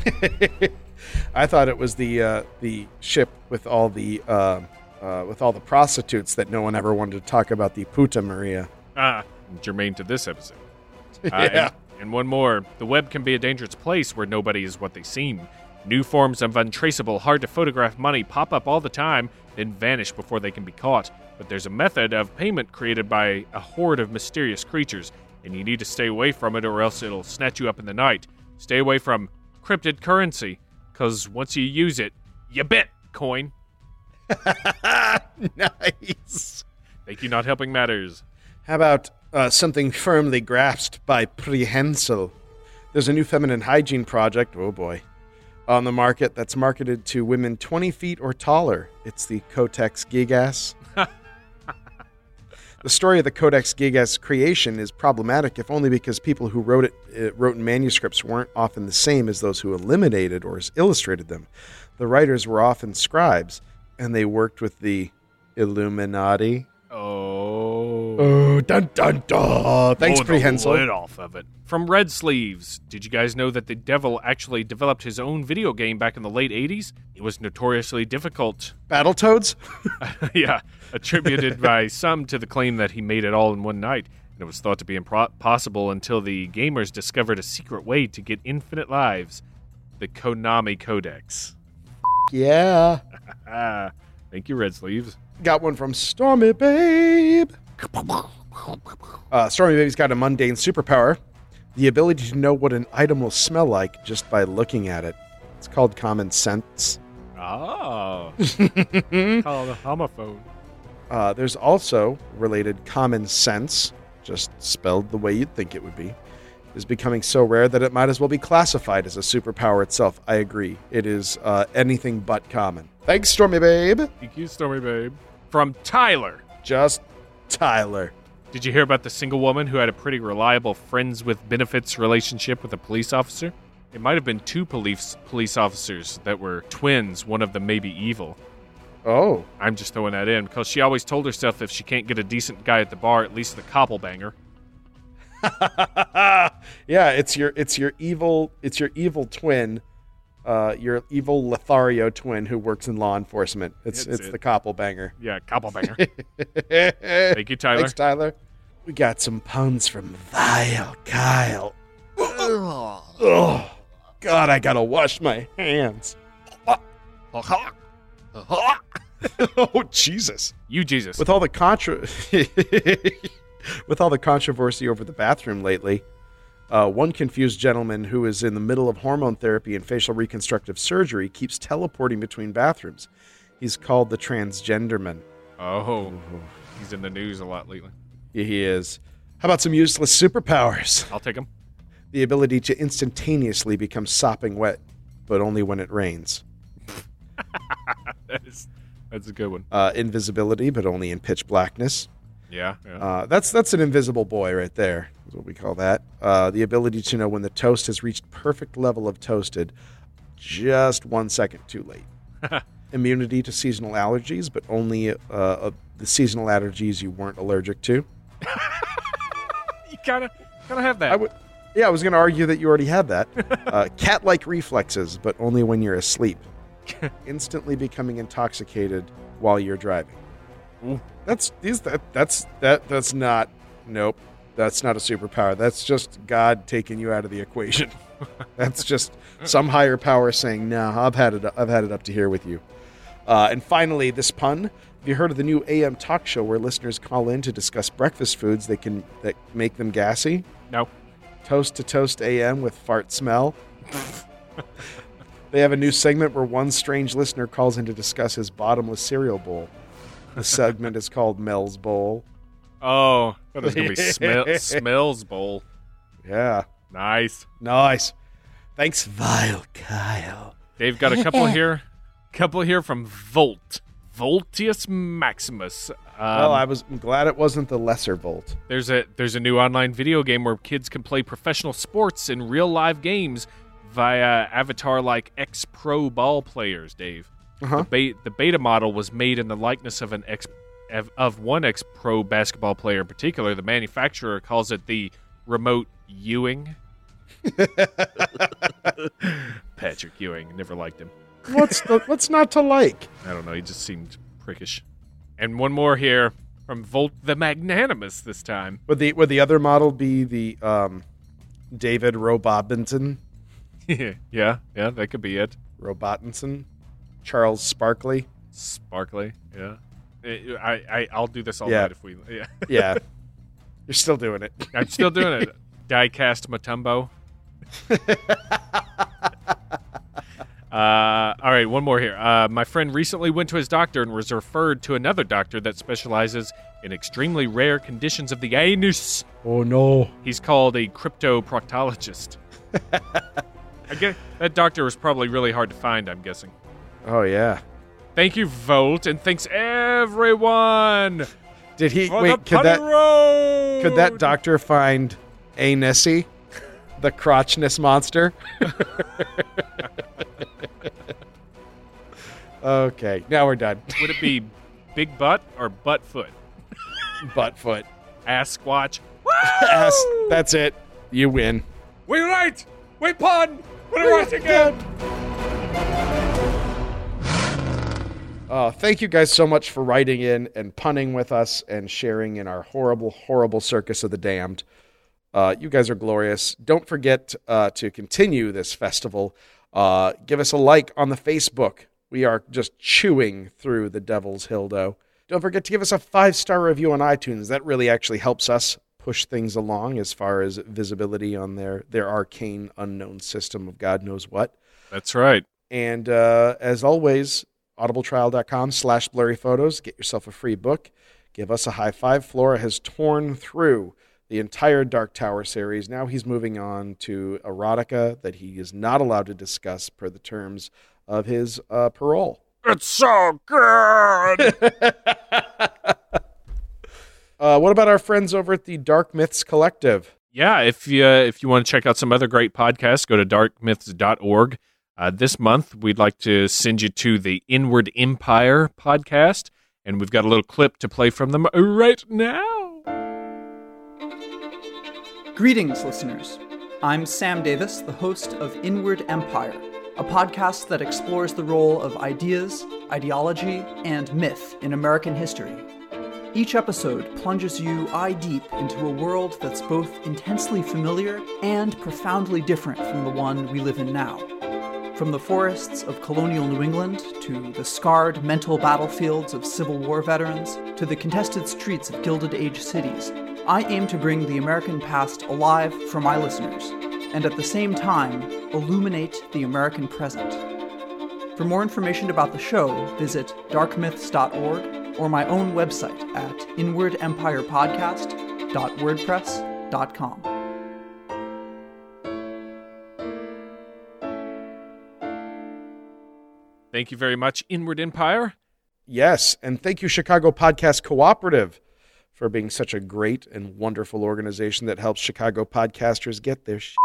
I thought it was the uh, the ship with all the uh, uh, with all the prostitutes that no one ever wanted to talk about. The Puta Maria. Ah, germane to this episode. Uh, Yeah. and, and one more. The web can be a dangerous place where nobody is what they seem. New forms of untraceable, hard to photograph money pop up all the time, then vanish before they can be caught. But there's a method of payment created by a horde of mysterious creatures, and you need to stay away from it or else it'll snatch you up in the night. Stay away from cryptid currency, because once you use it, you bet, coin. nice. Thank you, not helping matters. How about uh, something firmly grasped by Prehensile? There's a new feminine hygiene project, oh boy, on the market that's marketed to women 20 feet or taller. It's the Cotex Gigas. the story of the Codex Gigas creation is problematic, if only because people who wrote it uh, wrote in manuscripts weren't often the same as those who eliminated or illustrated them. The writers were often scribes, and they worked with the Illuminati. Oh. Oh, dun dun dun! Thanks, Blow the Prehensile. lid off of it. From Red Sleeves, did you guys know that the devil actually developed his own video game back in the late 80s? It was notoriously difficult. Battletoads? yeah, attributed by some to the claim that he made it all in one night. And it was thought to be impossible until the gamers discovered a secret way to get infinite lives the Konami Codex. Yeah. Ah, thank you, Red Sleeves. Got one from Stormy Babe. Uh, Stormy Babe's got a mundane superpower the ability to know what an item will smell like just by looking at it. It's called common sense. Oh. Called a homophone. Uh, there's also related common sense, just spelled the way you'd think it would be, is becoming so rare that it might as well be classified as a superpower itself. I agree. It is uh, anything but common. Thanks, Stormy Babe. Thank you, Stormy Babe. From Tyler. Just Tyler. Did you hear about the single woman who had a pretty reliable friends with benefits relationship with a police officer? It might have been two police police officers that were twins, one of them may be evil. Oh, I'm just throwing that in because she always told herself if she can't get a decent guy at the bar, at least the copple banger. yeah, it's your it's your evil it's your evil twin, uh, your evil Lothario twin who works in law enforcement. It's That's it's it. the Koppelbanger. Yeah, copple banger. Thank you, Tyler. Thanks, Tyler. We got some puns from Vile Kyle. oh, God, I gotta wash my hands. oh, Jesus. You, Jesus. with all the contra with all the controversy over the bathroom lately uh, one confused gentleman who is in the middle of hormone therapy and facial reconstructive surgery keeps teleporting between bathrooms he's called the transgenderman oh, he's in the news a lot lately. Yeah, he is how about some useless superpowers I'll take him. the ability to instantaneously become sopping wet but only when it rains That is, that's a good one. uh, invisibility but only in pitch blackness Yeah, yeah. Uh, that's that's an invisible boy right there. Is what we call that. Uh, the ability to know when the toast has reached perfect level of toasted, just one second too late. Immunity to seasonal allergies, but only uh, uh, the seasonal allergies you weren't allergic to. you gotta, gotta have that. I would, yeah, I was going to argue that you already had that. Uh, cat-like reflexes, but only when you're asleep. Instantly becoming intoxicated while you're driving. That's these that that's that that's not nope. That's not a superpower. That's just God taking you out of the equation. that's just some higher power saying, "No, I've had it. I've had it up to here with you." Uh, and finally, this pun. Have you heard of the new AM talk show where listeners call in to discuss breakfast foods that can that make them gassy? no. Toast to Toast AM with fart smell. they have a new segment where one strange listener calls in to discuss his bottomless cereal bowl. The segment is called Mel's Bowl. Oh, that was gonna be smell, smells bowl. Yeah. Nice. Nice. Thanks, Vile Kyle. Dave got a couple here. Couple here from Volt. Voltius Maximus. Um, well, I was I'm glad it wasn't the lesser Volt. there's a there's a new online video game where kids can play professional sports in real live games via avatar like ex pro ball players. Dave, Uh-huh. the, be- the beta model was made in the likeness of an ex of, one ex pro basketball player in particular. The manufacturer calls it the remote Ewing. Patrick Ewing, never liked him. What's the what's not to like? I don't know. He just seemed prickish. And one more here from Volt the Magnanimous this time. Would the would the other model be the um, David Robinson? yeah, yeah, that could be it. Robotinson, Charles Sparkley. Sparkly, yeah. I, I I'll do this all Yeah. night if we. Yeah, Yeah, you're still doing it. I'm still doing it. Diecast Mutombo. Uh, all right, one more here. Uh, my friend recently went to his doctor and was referred to another doctor that specializes in extremely rare conditions of the anus. Oh no! He's called a cryptoproctologist. I guess that doctor was probably really hard to find. I'm guessing. Oh yeah. Thank you, Volt, and thanks everyone Did he wait? Could that Road. could that doctor find a Nessie, the crotchness monster? okay, now we're done. Would it be Big Butt or Butt Foot? butt foot. Ass Squatch. Ass. That's it. You win. We right. We pun. We're right again. Uh, thank you guys so much for writing in and punning with us and sharing in our horrible, horrible circus of the damned. Uh, you guys are glorious. Don't forget uh, to continue this festival. Uh, give us a like on the Facebook. We are just chewing through the Devil's Hildo. Don't forget to give us a five star review on iTunes. That really actually helps us push things along as far as visibility on their their arcane unknown system of God knows what. That's right. And uh, as always, audibletrial.com slash blurry photos. Get yourself a free book. Give us a high five. Flora has torn through the entire Dark Tower series. Now he's moving on to erotica that he is not allowed to discuss per the terms of his uh, parole. It's so good. Uh, what about our friends over at the Dark Myths Collective? yeah, if you uh, if you want to check out some other great podcasts, go to darkmyths.org. Uh, this month, we'd like to send you to the Inward Empire podcast, and we've got a little clip to play from them right now. Greetings, listeners. I'm Sam Davis, the host of Inward Empire, a podcast that explores the role of ideas, ideology, and myth in American history. Each episode plunges you eye deep into a world that's both intensely familiar and profoundly different from the one we live in now. From the forests of colonial New England to the scarred mental battlefields of Civil War veterans to the contested streets of Gilded Age cities, I aim to bring the American past alive for my listeners, and at the same time, illuminate the American present. For more information about the show, visit darkmyths.org or my own website at inwardempirepodcast.wordpress.com. Thank you very much, Inward Empire. Yes, and thank you, Chicago Podcast Cooperative, for being such a great and wonderful organization that helps Chicago podcasters get their shit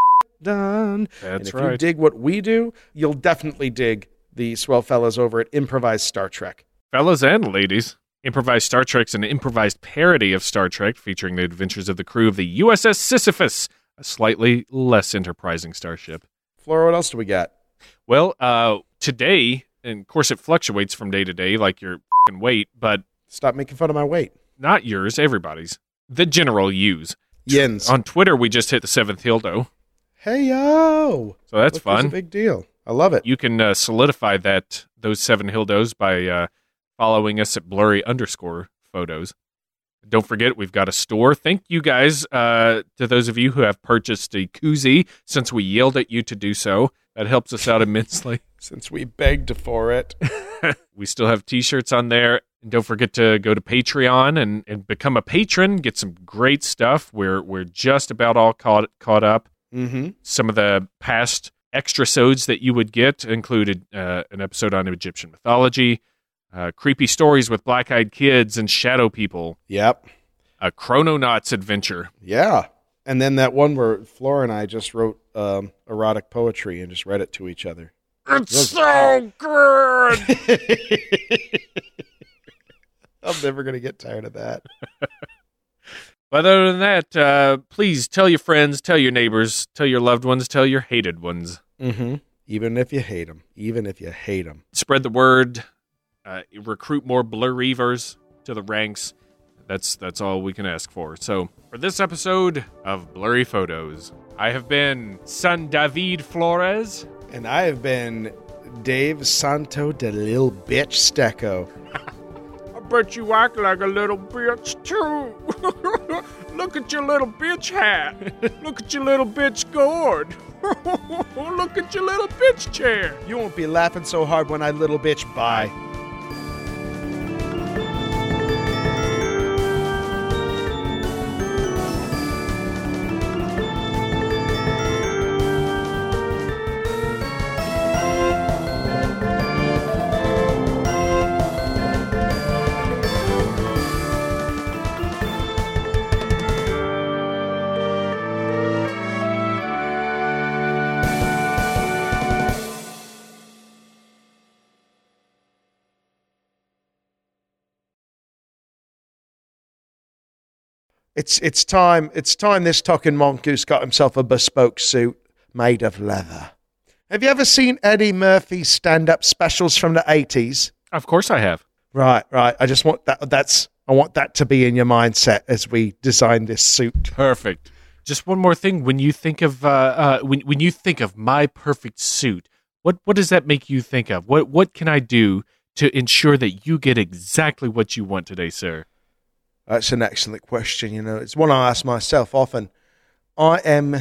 done. and That's if you dig what we do, you'll definitely dig the swell fellas over at Improvised Star Trek. Fellas and ladies, improvised Star Trek's an improvised parody of Star Trek featuring the adventures of the crew of the USS Sisyphus, a slightly less enterprising starship. Flora, what else do we got? Well, uh, today, and of course it fluctuates from day to day, like your fing weight, but Stop making fun of my weight. not yours, everybody's. The general use. Yins. On Twitter, we just hit the seventh Hildo, Hey yo, so that's Look, fun. A big deal. I love it. you can uh, solidify that those seven Hildos by uh, following us at blurry underscore photos. Don't forget, we've got a store. Thank you guys uh, to those of you who have purchased a koozie since we yelled at you to do so. That helps us out immensely. Since we begged for it. we still have t-shirts on there. And don't forget to go to Patreon and, and become a patron. Get some great stuff. We're we're just about all caught caught up. Mm-hmm. Some of the past extra sodes that you would get included uh, an episode on Egyptian mythology, uh, creepy stories with black-eyed kids and shadow people, Yep. a Chrononauts adventure. Yeah. And then that one where Flora and I just wrote um, erotic poetry and just read it to each other. It's so good. I'm never going to get tired of that. But other than that, uh, please tell your friends, tell your neighbors, tell your loved ones, tell your hated ones. Mm-hmm. Even if you hate them. Even if you hate them. Spread the word. Uh, recruit more blurreavers to the ranks. That's that's all we can ask for. So for this episode of Blurry Photos, I have been Son David Flores. And I have been Dave Santo de Lil Bitch Stecco. I bet you act like a little bitch too. Look at your little bitch hat. Look at your little bitch gourd. Look at your little bitch chair. You won't be laughing so hard when I little bitch bye. It's it's time it's time this talking mongoose got himself a bespoke suit made of leather. Have you ever seen Eddie Murphy's stand-up specials from the eighties? Of course I have. Right, right. I just want that that's I want that to be in your mindset as we design this suit. Perfect. Just one more thing. When you think of uh, uh, when when you think of my perfect suit, what what does that make you think of? What what can I do to ensure that you get exactly what you want today, sir? That's an excellent question. You know, it's one I ask myself often. I am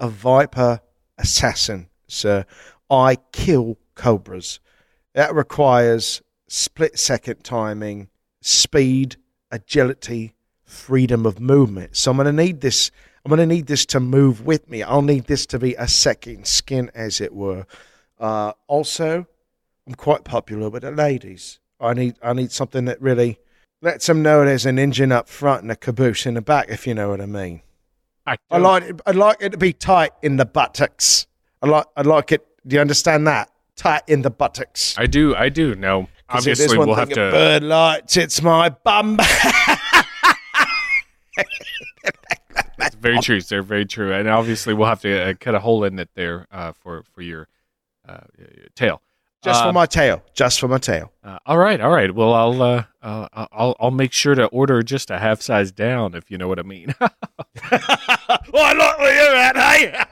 a viper assassin, sir. I kill cobras. That requires split second timing, speed, agility, freedom of movement. So I'm going to need this. I'm going to need this to move with me. I'll need this to be a second skin, as it were. Uh, also, I'm quite popular with the ladies. I need. I need something that really lets them know there's an engine up front and a caboose in the back, if you know what I mean. I, I like it, I'd like it to be tight in the buttocks. I like I like it. Do you understand that? Tight in the buttocks. I do. I do. No, obviously, we'll have to. Bird lights. It's my bum. Very true, sir. Very true. And obviously, we'll have to uh, cut a hole in it there uh, for for your uh, your tail. Just for Mateo. Just for Mateo. Uh, all right, all right. Well, I'll uh, uh, I'll I'll make sure to order just a half size down, if you know what I mean. oh, I like where you're at, hey.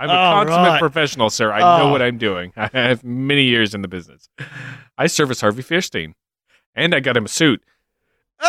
I'm a All consummate right. professional, sir. I know Oh. what I'm doing. I have many years in the business. I service Harvey Fierstein, and I got him a suit.